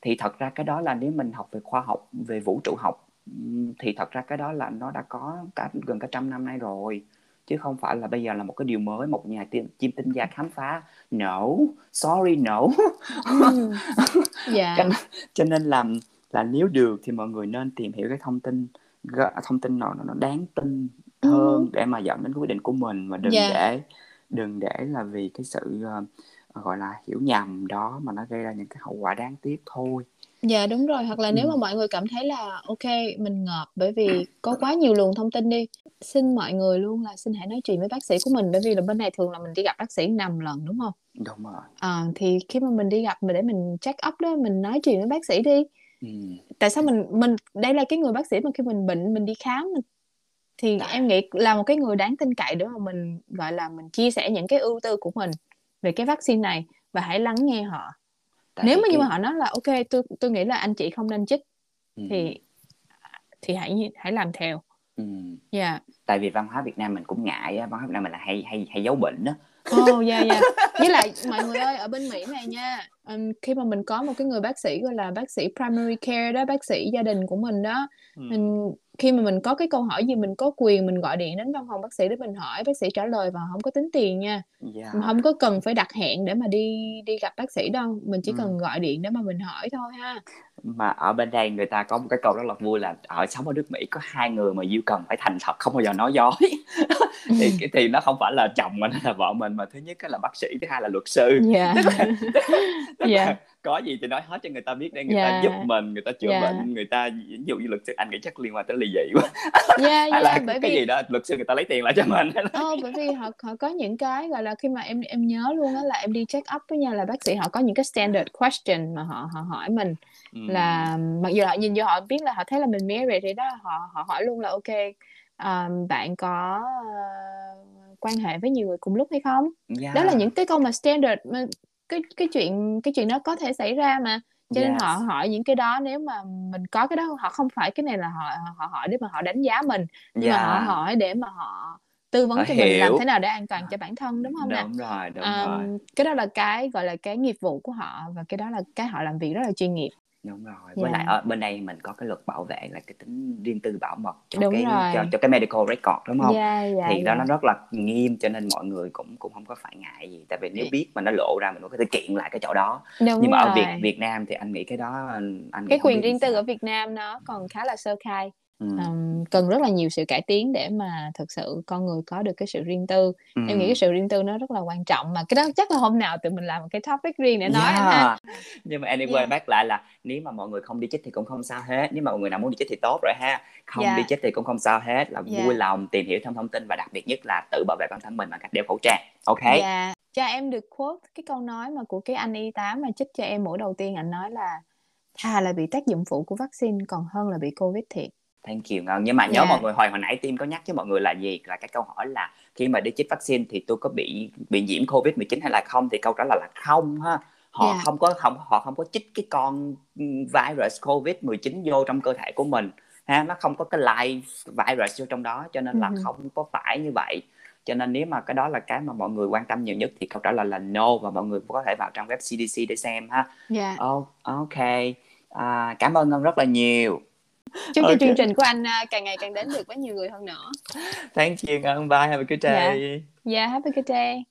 thì thật ra cái đó là nếu mình học về khoa học về vũ trụ học thì thật ra cái đó là nó đã có cả gần cả trăm năm nay rồi chứ không phải là bây giờ là một cái điều mới một nhà tiêm- chiêm tinh gia khám phá no sorry no Ừ. dạ cho, cho nên là là nếu được thì mọi người nên tìm hiểu cái thông tin thông tin nào nó đáng tin Ừ. hơn để mà dẫn đến quyết định của mình và đừng Dạ. để đừng để là vì cái sự ờ, gọi là hiểu nhầm đó mà nó gây ra những cái hậu quả đáng tiếc thôi Dạ đúng rồi. Hoặc là nếu mà mọi người cảm thấy là ok mình ngợp bởi vì có quá nhiều luồng thông tin đi xin mọi người luôn là xin hãy nói chuyện với bác sĩ của mình bởi vì là bên này thường là mình đi gặp bác sĩ 5 lần đúng không? Đúng rồi. À, thì khi mà mình đi gặp mình để mình check up đó mình nói chuyện với bác sĩ đi. Ừ. tại sao mình mình đây là cái người bác sĩ mà khi mình bệnh mình đi khám mình, thì Dạ. em nghĩ là một cái người đáng tin cậy để mà mình gọi là mình chia sẻ những cái ưu tư của mình về cái vaccine này và hãy lắng nghe họ Tại nếu mà cái- mà họ nói là ok tôi tôi nghĩ là anh chị không nên chích ừ. thì thì hãy hãy làm theo ừ. dạ tại vì văn hóa Việt Nam mình cũng ngại á văn hóa Việt Nam mình là hay hay hay giấu bệnh đó Ồ, dạ dạ. Với lại mọi người ơi, ở bên Mỹ này nha, ừm, khi mà mình có một cái người bác sĩ gọi là bác sĩ primary care đó, bác sĩ gia đình của mình đó, Ừm. mình khi mà mình có cái câu hỏi gì mình có quyền mình gọi điện đến văn phòng bác sĩ để mình hỏi, bác sĩ trả lời và không có tính tiền nha. Dạ. Mình hông có cần phải đặt hẹn để mà đi đi gặp bác sĩ đâu, mình chỉ Ừm. cần gọi điện để mà mình hỏi thôi ha. Mà ở bên đây người ta có một cái câu rất là vui là ở sống ở nước Mỹ có hai người mà Diêu cần phải thành thật, không bao giờ nói dối. Thì cái thì nó không phải là chồng mình hay là vợ mình, mà thứ nhất là bác sĩ, thứ hai là luật sư. Dạ. Tức là tức Dạ. là có gì thì nói hết cho người ta biết để người ta Dạ. giúp mình, người ta chữa Dạ. bệnh, người ta ví dụ như luật sư anh nghĩ chắc liên quan tới ly dị quá. Yeah, Hay là yeah, bởi cái vì gì đó luật sư người ta lấy tiền lại cho mình. Ờ, bởi vì họ họ có những cái, gọi là, khi mà em em nhớ luôn á là em đi check up á nha, là bác sĩ họ có những cái standard question mà họ họ hỏi mình Ừm. là mặc dù họ nhìn vô họ biết là họ thấy là mình married thì đó, họ họ hỏi luôn là "Ô kê, ờ, bạn có, ơ, quan hệ với nhiều người cùng lúc hay không?" Đó là Yeah. những cái câu mà standard mà cái cái chuyện cái chuyện đó có thể xảy ra mà, cho nên họ Yes. hỏi những cái đó nếu mà mình có cái đó họ không phải cái này là họ họ hỏi để mà họ đánh giá mình, nhưng mà họ Yeah. hỏi để mà họ tư vấn Họ cho mình làm hiểu. thế nào để an toàn cho bản thân, đúng hông nè? Đúng rồi, đúng rồi. Ờm, cái đó là cái, gọi là, cái nghiệp vụ của họ và cái đó là cái họ làm việc rất là chuyên nghiệp. Đúng rồi, với lại Yeah. ở bên đây mình có cái luật bảo vệ là cái tính riêng tư bảo mật cho Đúng cái cho rồi. cho cái medical record, đúng hông? Yeah, dạ, Thì đó dạ. nó rất là nghiêm cho nên mọi người cũng cũng hông có phải ngại gì, tại vì nếu biết mà nó lộ ra mình có thể kiện lại cái chỗ đó. Đúng Nhưng mà ở Việt rồi. Việt Nam thì anh nghĩ cái đó anh Cái quyền riêng tư sao. ở Việt Nam nó còn khá là sơ khai, Ờm, cần rất là nhiều sự cải tiến để mà thực sự con người có được cái sự riêng tư. Em nghĩ cái sự riêng tư nó rất là quan trọng, mà cái đó chắc là hôm nào tụi mình làm một cái topic riêng để nói anh ha. Yeah. Nhưng mà anyway Yeah. back lại là nếu mà mọi người không đi chích thì cũng không sao hết, nếu mà mọi người nào muốn đi chích thì tốt rồi ha. Không đi Dạ. chích thì cũng không sao hết, là Dạ. vui lòng tìm hiểu thêm thông tin và đặc biệt nhất là tự bảo vệ bản thân mình bằng cách đeo khẩu trang. OK? Dạ, cho em được quote cái câu nói mà của cái anh y tá mà chích cho em mũi đầu tiên, ảnh nói là "Thà là bị tác dụng phụ của vaccine còn hơn là bị Covid thiệt." Thank you Ngân. Nhưng mà nhớ Yeah. mọi người hồi hồi nãy Tim có nhắc với mọi người là gì? Là cái câu hỏi là khi mà đi chích vaccine thì tôi có bị bị nhiễm Covid-19 hay là không? Thì câu trả lời là không ha. Họ Yeah. không có không họ không có chích cái con virus Covid-19 vô trong cơ thể của mình ha, nó không có cái live virus vô trong đó cho nên là hừm. không có phải như vậy. Cho nên nếu mà cái đó là cái mà mọi người quan tâm nhiều nhất thì câu trả lời là no và mọi người có thể vào trang web CDC để xem ha. Dạ. Ô, OK. À, cảm ơn Ngân rất là nhiều. Chúc cho OK. chương trình của anh, a, càng ngày càng đến được với nhiều người hơn nữa. Thank you Ngân. Bye. Have a good Dạ. day. Yeah, have a good day.